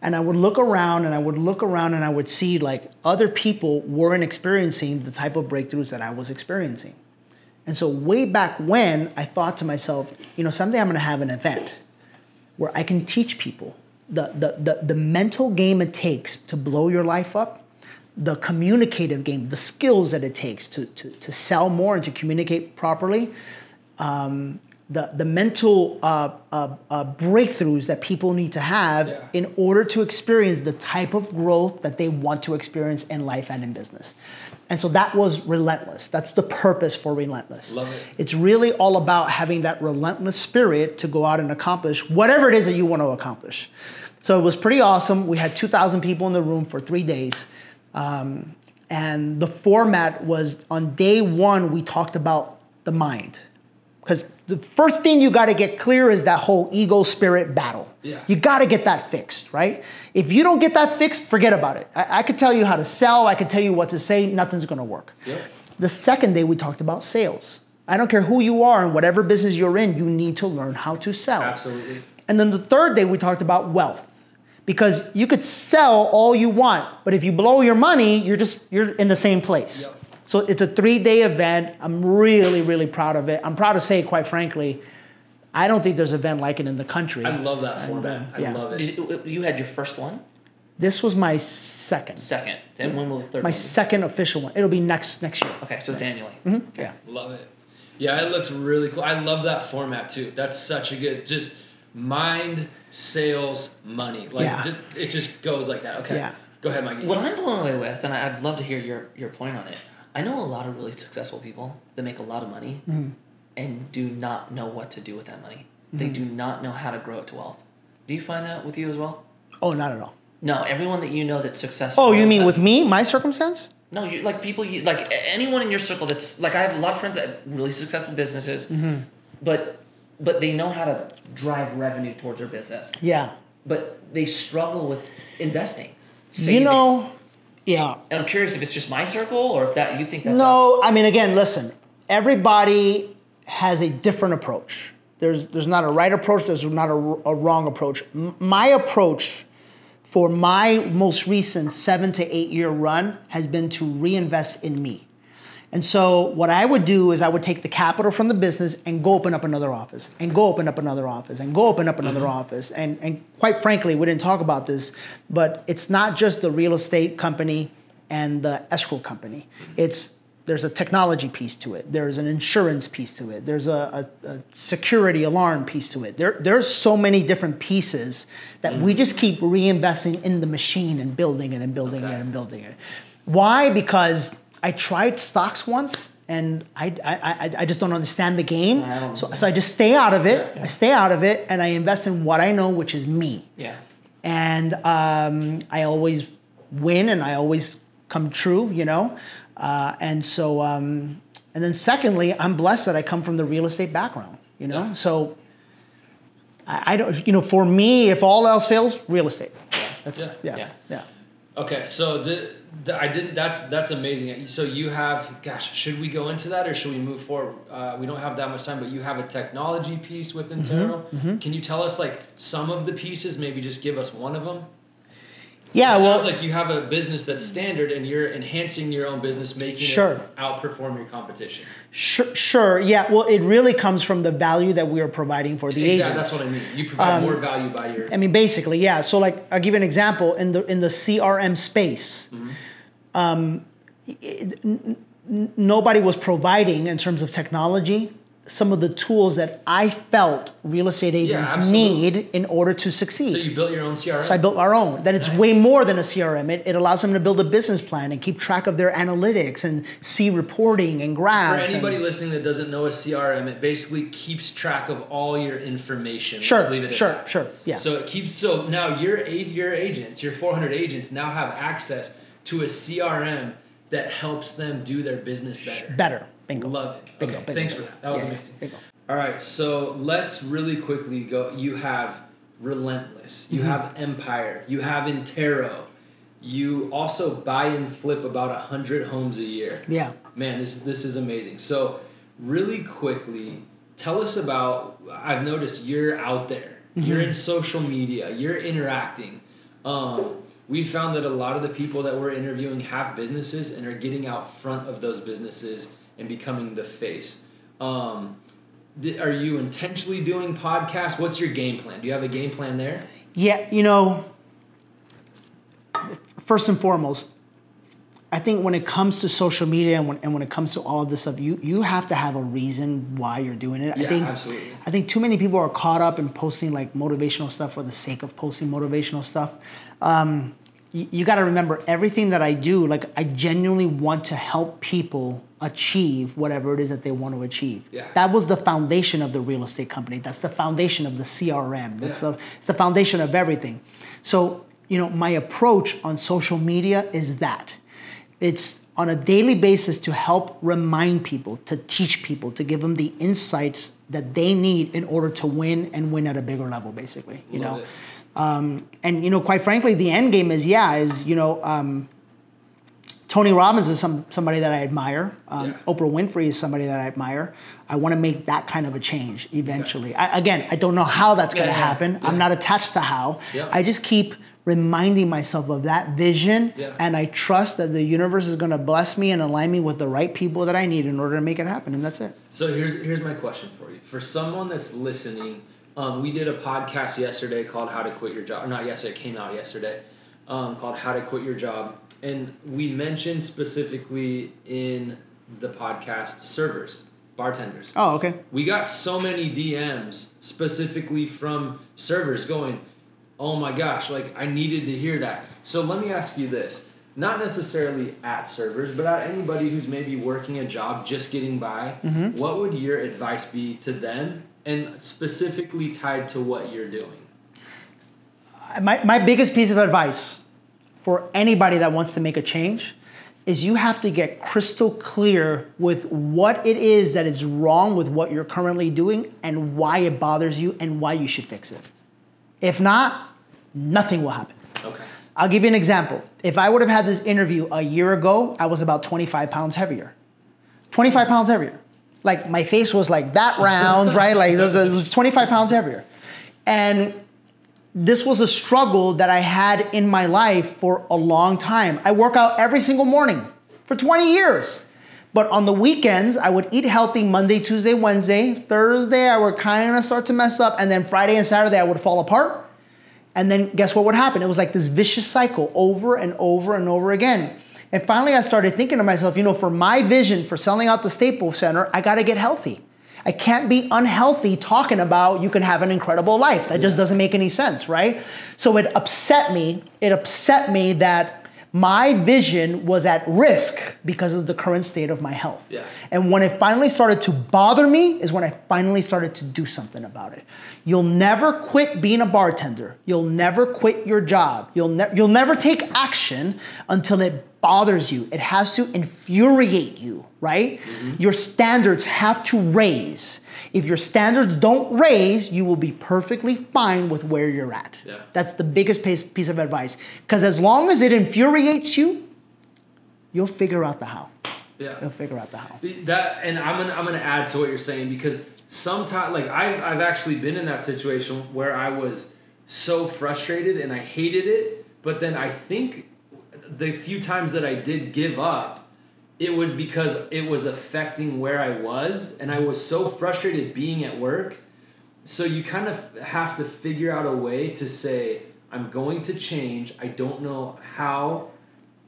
Speaker 3: And I would look around and I would look around and I would see like other people weren't experiencing the type of breakthroughs that I was experiencing. And so way back when I thought to myself, you know, someday I'm gonna have an event where I can teach people the, the, the, the mental game it takes to blow your life up, the communicative game, the skills that it takes to, to, to sell more and to communicate properly, um, the, the mental uh, uh, uh, breakthroughs that people need to have
Speaker 1: Yeah.
Speaker 3: in order to experience the type of growth that they want to experience in life and in business. And so that was relentless. That's the purpose for relentless.
Speaker 1: Love it.
Speaker 3: It's really all about having that relentless spirit to go out and accomplish whatever it is that you want to accomplish. So it was pretty awesome. We had 2,000 people in the room for three days. Um, and the format was on day one, we talked about the mind. Because the first thing you got to get clear is that whole ego spirit battle.
Speaker 1: Yeah.
Speaker 3: You got to get that fixed, right? If you don't get that fixed, forget about it. I, I could tell you how to sell, I could tell you what to say, nothing's going to work.
Speaker 1: Yep.
Speaker 3: The second day, we talked about sales. I don't care who you are and whatever business you're in, you need to learn how to sell.
Speaker 1: Absolutely.
Speaker 3: And then the third day, we talked about wealth. Because you could sell all you want, but if you blow your money, you're just you're in the same place.
Speaker 1: Yep.
Speaker 3: So it's a three-day event. I'm really, really proud of it. I'm proud to say, quite frankly, I don't think there's an event like it in the country.
Speaker 1: I love that
Speaker 3: And,
Speaker 1: format.
Speaker 3: uh,
Speaker 1: I love it.
Speaker 2: Did you, you had your first one,
Speaker 3: This was my second,
Speaker 2: second, and when will the third
Speaker 3: my
Speaker 2: one?
Speaker 3: second official one. It'll be next next year.
Speaker 2: Okay, so it's annually.
Speaker 3: Yeah.
Speaker 1: Love it. Yeah, it looked really cool. I love that format too. That's such a good just mind, sales, money. Like
Speaker 3: Yeah.
Speaker 1: ju- it just goes like that. Okay.
Speaker 3: Yeah.
Speaker 1: Go ahead, Mike.
Speaker 2: What I'm blown away with, and I- I'd love to hear your, your point on it. I know a lot of really successful people that make a lot of money
Speaker 3: Mm-hmm.
Speaker 2: and do not know what to do with that money. They
Speaker 3: Mm-hmm.
Speaker 2: do not know how to grow it to wealth. Do you find that with you as well?
Speaker 3: Oh, not at all.
Speaker 2: No, everyone that you know that's successful.
Speaker 3: Oh, you mean with me, my circumstance?
Speaker 2: No, you like people you like anyone in your circle that's like I have a lot of friends that have really successful businesses,
Speaker 3: Mm-hmm.
Speaker 2: but but they know how to drive revenue towards their business,
Speaker 3: Yeah.
Speaker 2: but they struggle with investing.
Speaker 3: you know, yeah.
Speaker 2: and I'm curious if it's just my circle or if that you think that's
Speaker 3: No, I mean, again, listen. Everybody has a different approach. There's there's not a right approach. There's not a, a wrong approach. M- my approach for my most recent seven to eight year run has been to reinvest in me. And so what I would do is I would take the capital from the business and go open up another office and go open up another office and go open up another mm-hmm. office. And and quite frankly, we didn't talk about this, but it's not just the real estate company and the escrow company. It's there's a technology piece to it. There's an insurance piece to it. There's a, a, a security alarm piece to it. There, there's so many different pieces that we mm-hmm. just keep reinvesting in the machine and building it and building
Speaker 1: Okay.
Speaker 3: it and building it. Why? Because I tried stocks once and I, I, I, I just don't understand the game. So, so I just stay out of it.
Speaker 1: Yeah.
Speaker 3: I stay out of it and I invest in what I know, which is me.
Speaker 2: yeah.
Speaker 3: And um, I always win and I always come true, you know? Uh, and so, um, and then secondly, I'm blessed that I come from the real estate background, you know?
Speaker 1: Yeah.
Speaker 3: So I, I don't, you know, for me, if all else fails, real estate. That's
Speaker 1: Yeah.
Speaker 3: yeah,
Speaker 2: Yeah.
Speaker 1: Okay, so the, the I didn't. That's that's amazing. So you have, gosh, should we go into that or should we move forward? Uh, we don't have that much time, but you have a technology piece with Intero.
Speaker 3: Mm-hmm,
Speaker 1: Can you tell us like some of the pieces? Maybe just give us one of them.
Speaker 3: Yeah,
Speaker 1: it
Speaker 3: well,
Speaker 1: sounds like you have a business that's standard, and you're enhancing your own business, making
Speaker 3: Sure.
Speaker 1: it outperform your competition.
Speaker 3: sure, sure, yeah. Well, it really comes from the value that we are providing for the
Speaker 1: exactly,
Speaker 3: agents. Um,
Speaker 1: that's what I mean. You provide more value by your.
Speaker 3: I mean, basically, yeah. So, like, I'll give you an example in the in the CRM space. Um, it- n- n- nobody was providing in terms of technology some of the tools that I felt real estate agents
Speaker 1: absolutely.
Speaker 3: need in order to succeed.
Speaker 1: so you built your own CRM.
Speaker 3: So I built our own. That it's
Speaker 1: Nice.
Speaker 3: way more than a CRM. It, it allows them to build a business plan and keep track of their analytics and see reporting and
Speaker 1: For
Speaker 3: graphs. and-
Speaker 1: anybody listening that doesn't know a CRM, it basically keeps track of all your information. Let's
Speaker 3: Sure,
Speaker 1: leave it at
Speaker 3: sure,
Speaker 1: that.
Speaker 3: sure, yeah.
Speaker 1: So it keeps so now your your agents, your 400 agents now have access to a CRM that helps them do their business better.
Speaker 3: better. Bingo.
Speaker 1: Love it.
Speaker 3: Bingo,
Speaker 1: okay,
Speaker 3: bingo.
Speaker 1: thanks for that. That was
Speaker 3: Yeah,
Speaker 1: amazing.
Speaker 3: bingo.
Speaker 1: All right, so let's really quickly go. You have Relentless.
Speaker 3: Mm-hmm.
Speaker 1: You have M.Pire. You have Intero. You also buy and flip about a hundred homes a year.
Speaker 3: Yeah.
Speaker 1: Man, this this is amazing. So, really quickly, tell us about. I've noticed you're out there. You're in social media. You're interacting. Um, we found that a lot of the people that we're interviewing have businesses and are getting out front of those businesses and becoming the face. Um, are you intentionally doing podcasts? What's your game plan? Do you have a game plan there?
Speaker 3: Yeah, you know, first and foremost, I think when it comes to social media and when, and when it comes to all of this stuff, you, you have to have a reason why you're doing it.
Speaker 1: Yeah,
Speaker 3: I think,
Speaker 1: absolutely.
Speaker 3: I think too many people are caught up in posting like motivational stuff for the sake of posting motivational stuff. Um, you, you got to remember everything that I do, like I genuinely want to help people achieve whatever it is that they want to achieve.
Speaker 1: Yeah.
Speaker 3: That was the foundation of the real estate company. That's the foundation of the CRM. That's
Speaker 1: Yeah.
Speaker 3: the it's the foundation of everything. So, you know, my approach on social media is that. It's on a daily basis to help remind people, to teach people, to give them the insights that they need in order to win and win at a bigger level, basically. You
Speaker 1: Love
Speaker 3: know,
Speaker 1: it.
Speaker 3: Um, and you know, quite frankly, the end game is yeah, is you know, um, Tony Robbins is some somebody that I admire. Um,
Speaker 1: Yeah.
Speaker 3: Oprah Winfrey is somebody that I admire. I want to make that kind of a change eventually. I, again, I don't know how that's going to
Speaker 1: yeah,
Speaker 3: happen. I'm not attached to how.
Speaker 1: Yeah.
Speaker 3: I just keep reminding myself of that vision,
Speaker 1: Yeah.
Speaker 3: and I trust that the universe is going to bless me and align me with the right people that I need in order to make it happen, and that's it.
Speaker 1: So here's here's my question for you. For someone that's listening, um, we did a podcast yesterday called "How to Quit Your Job." Or not yesterday, it came out yesterday. Um, called "How to Quit Your Job," and we mentioned specifically in the podcast servers, bartenders.
Speaker 3: Oh, okay.
Speaker 1: We got so many DMs specifically from servers going, "Oh my gosh, like I needed to hear that." So let me ask you this: not necessarily at servers, but at anybody who's maybe working a job, just getting by. What would your advice be to them, and specifically tied to what you're doing?
Speaker 3: my, my biggest piece of advice for anybody that wants to make a change is you have to get crystal clear with what it is that is wrong with what you're currently doing and why it bothers you and why you should fix it. If not, nothing will happen.
Speaker 1: Okay.
Speaker 3: I'll give you an example. If I would have had this interview a year ago, I was about 25 pounds heavier. 25 pounds heavier. Like my face was like that round, right? Like it was, it was 25 pounds heavier. And this was a struggle that I had in my life for a long time. I work out every single morning for 20 years. But on the weekends, I would eat healthy Monday, Tuesday, Wednesday. Thursday, I would kind of start to mess up. And then Friday and Saturday, I would fall apart. And then guess what would happen? It was like this vicious cycle over and over and over again. And finally, I started thinking to myself, you know, for my vision for selling out the Staples Center, I got to get healthy. I can't be unhealthy talking about you can have an incredible life. That just doesn't make any sense, right? So it upset me. It upset me that my vision was at risk because of the current state of my health.
Speaker 1: Yeah.
Speaker 3: And when it finally started to bother me is when I finally started to do something about it. You'll never quit being a bartender. You'll never quit your job. You'll, ne- you'll never take action until it bothers you. It has to infuriate you, right?
Speaker 1: Mm-hmm.
Speaker 3: Your standards have to raise. If your standards don't raise, you will be perfectly fine with where you're at.
Speaker 1: Yeah.
Speaker 3: That's the biggest piece, piece of advice. Because as long as it infuriates you, you'll figure out the how.
Speaker 1: Yeah.
Speaker 3: You'll figure out the how.
Speaker 1: That and I'm gonna I'm gonna add to what you're saying because sometimes like I've I've actually been in that situation where I was so frustrated and I hated it, but then I think the few times that I did give up, it was because it was affecting where I was and I was so frustrated being at work. So you kind of have to figure out a way to say I'm going to change. I don't know how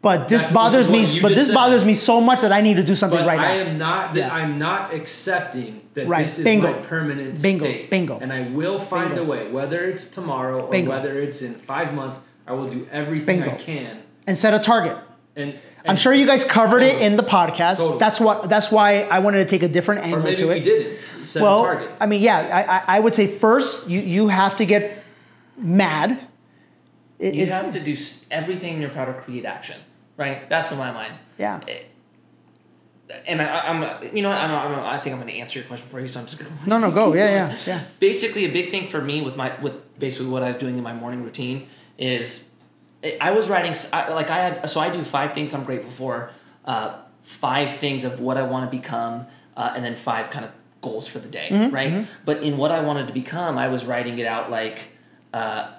Speaker 3: But this
Speaker 1: That's-
Speaker 3: bothers me. But this
Speaker 1: said.
Speaker 3: bothers me so much that I need to do something
Speaker 1: But
Speaker 3: right
Speaker 1: I
Speaker 3: now.
Speaker 1: am not. That
Speaker 3: Yeah.
Speaker 1: I'm not accepting that
Speaker 3: Right.
Speaker 1: this is
Speaker 3: Bingo.
Speaker 1: my permanent
Speaker 3: Bingo.
Speaker 1: state.
Speaker 3: Bingo.
Speaker 1: And I will find
Speaker 3: Bingo.
Speaker 1: a way, whether it's tomorrow or
Speaker 3: Bingo.
Speaker 1: whether it's in five months. I will do everything I can.
Speaker 3: And set a target.
Speaker 1: And,
Speaker 3: I'm sure you guys covered it in the podcast.
Speaker 1: Totally.
Speaker 3: That's what. That's why I wanted to take a different
Speaker 1: Or
Speaker 3: angle
Speaker 1: maybe
Speaker 3: to
Speaker 1: we
Speaker 3: it.
Speaker 1: didn't set
Speaker 3: well,
Speaker 1: a target.
Speaker 3: I mean, yeah, I, I, I would say first you you have to get mad. It-
Speaker 2: You have to do everything in your power to create action, right? That's in my mind.
Speaker 3: Yeah.
Speaker 2: Eh, And I, I'm, you know what? I'm, I'm, I think I'm going to answer your question for you, so I'm just going to.
Speaker 3: No, no, go. Yeah, yeah, yeah.
Speaker 2: Basically, a big thing for me with my with basically what I was doing in my morning routine is, I- was writing I, like I had so I do five things I'm grateful for, uh, five things of what I want to become, uh, and then five kind of goals for the day,
Speaker 3: Mm-hmm,
Speaker 2: right? But in what I wanted to become, I was writing it out like. Uh,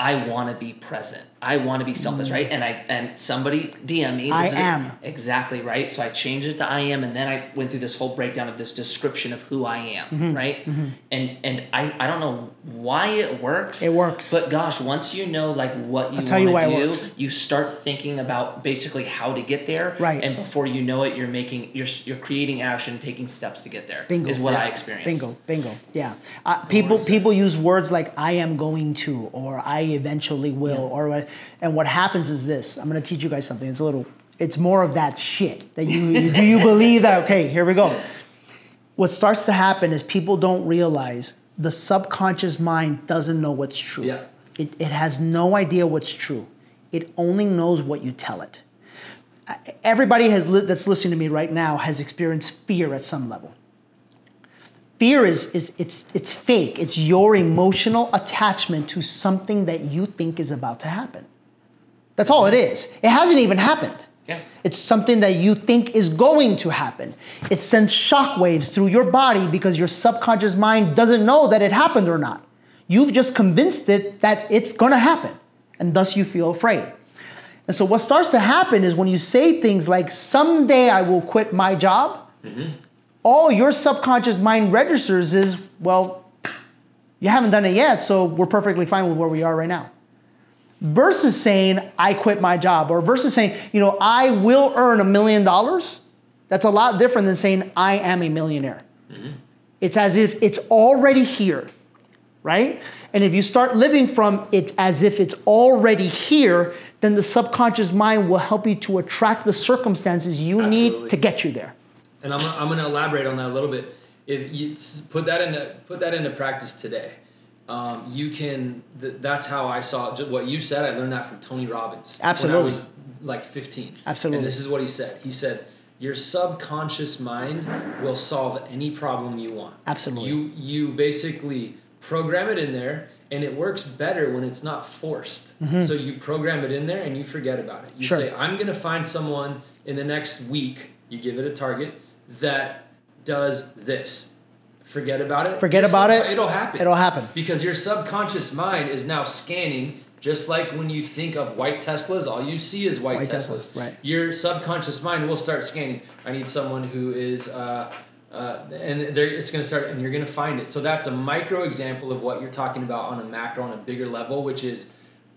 Speaker 2: I want to be present. I want to be selfless, right? And I and somebody DM me.
Speaker 3: Mm. I
Speaker 2: is it.
Speaker 3: am.
Speaker 2: exactly right. So I changed it to I am, and then I went through this whole breakdown of this description of who I am,
Speaker 3: Mm-hmm.
Speaker 2: right? And and I I don't know why it works.
Speaker 3: It works.
Speaker 2: But gosh, once you know like what you want to do, you start thinking about basically how to get there.
Speaker 3: Right.
Speaker 2: And before you know it, you're making you're you're creating action, taking steps to get there.
Speaker 3: Bingo.
Speaker 2: is what
Speaker 3: Yeah.
Speaker 2: I experienced.
Speaker 3: Bingo, bingo. Yeah. Uh, people people use words like "I am going to" or "I eventually will" or what- and what happens is this. I'm gonna teach you guys something. It's a little. It's more of that shit that you, you do. You believe that? Okay, here we go. What starts to happen is people don't realize the subconscious mind doesn't know what's true.
Speaker 1: Yeah.
Speaker 3: It, it has no idea what's true. It only knows what you tell it. Everybody has li- that's listening to me right now has experienced fear at some level fear is, is it's it's fake. It's your emotional attachment to something that you think is about to happen. That's all it mm-hmm. is. It hasn't even happened.
Speaker 2: Yeah.
Speaker 3: it's something that you think is going to happen. It sends shockwaves through your body because your subconscious mind doesn't know that it happened or not. You've just convinced it that it's going to happen and thus you feel afraid. And so what starts to happen is when you say things like someday i will quit my job mm-hmm. All your subconscious mind registers is, well, you haven't done it yet, so we're perfectly fine with where we are right now. Versus saying, I quit my job, or versus saying, you know, I will earn a million dollars, that's a lot different than saying, I am a millionaire. Mm-hmm. It's as if it's already here, right? And if you start living from it as if it's already here, then the subconscious mind will help you to attract the circumstances you need to get you there.
Speaker 1: And I'm, I'm going to elaborate on that a little bit. If you put that into put that into practice today, um, you can. Th- that's how I saw it. What you said. I learned that from Tony Robbins.
Speaker 3: Absolutely.
Speaker 1: When I was like 15.
Speaker 3: Absolutely.
Speaker 1: And this is what he said. He said, "Your subconscious mind will solve any problem you want."
Speaker 3: Absolutely.
Speaker 1: You you basically program it in there, and it works better when it's not forced. So you program it in there, and you forget about it. You
Speaker 3: Mm-hmm. Sure.
Speaker 1: say, "I'm going to find someone in the next week." You give it a target that does this. Forget about it.
Speaker 3: Forget
Speaker 1: Your
Speaker 3: about
Speaker 1: subcon-
Speaker 3: it.
Speaker 1: It'll happen.
Speaker 3: It'll happen.
Speaker 1: Because your subconscious mind is now scanning, just like when you think of white Teslas, all you see is white,
Speaker 3: White
Speaker 1: Teslas.
Speaker 3: Teslas, right.
Speaker 1: Your subconscious mind will start scanning. I need someone who is, uh, uh, and it's going to start, and you're going to find it. So that's a micro example of what you're talking about on a macro, on a bigger level, which is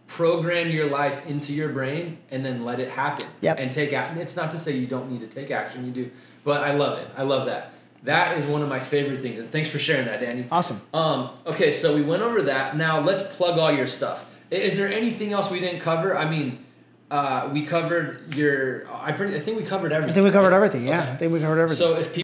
Speaker 1: program your life into your brain and then let it happen.
Speaker 3: Yep.
Speaker 1: And take action. It's not to say you don't need to take action, you do, but I love it. I love that. That is one of my favorite things, and thanks for sharing that, Danny.
Speaker 3: Awesome.
Speaker 1: Um, okay, so we went over that. Now let's plug all your stuff. Is there anything else we didn't cover? I mean, uh, we covered your. I pretty. I think we covered everything.
Speaker 3: I think we covered everything. Yeah,
Speaker 1: Okay.
Speaker 3: I think we covered everything.
Speaker 1: So if people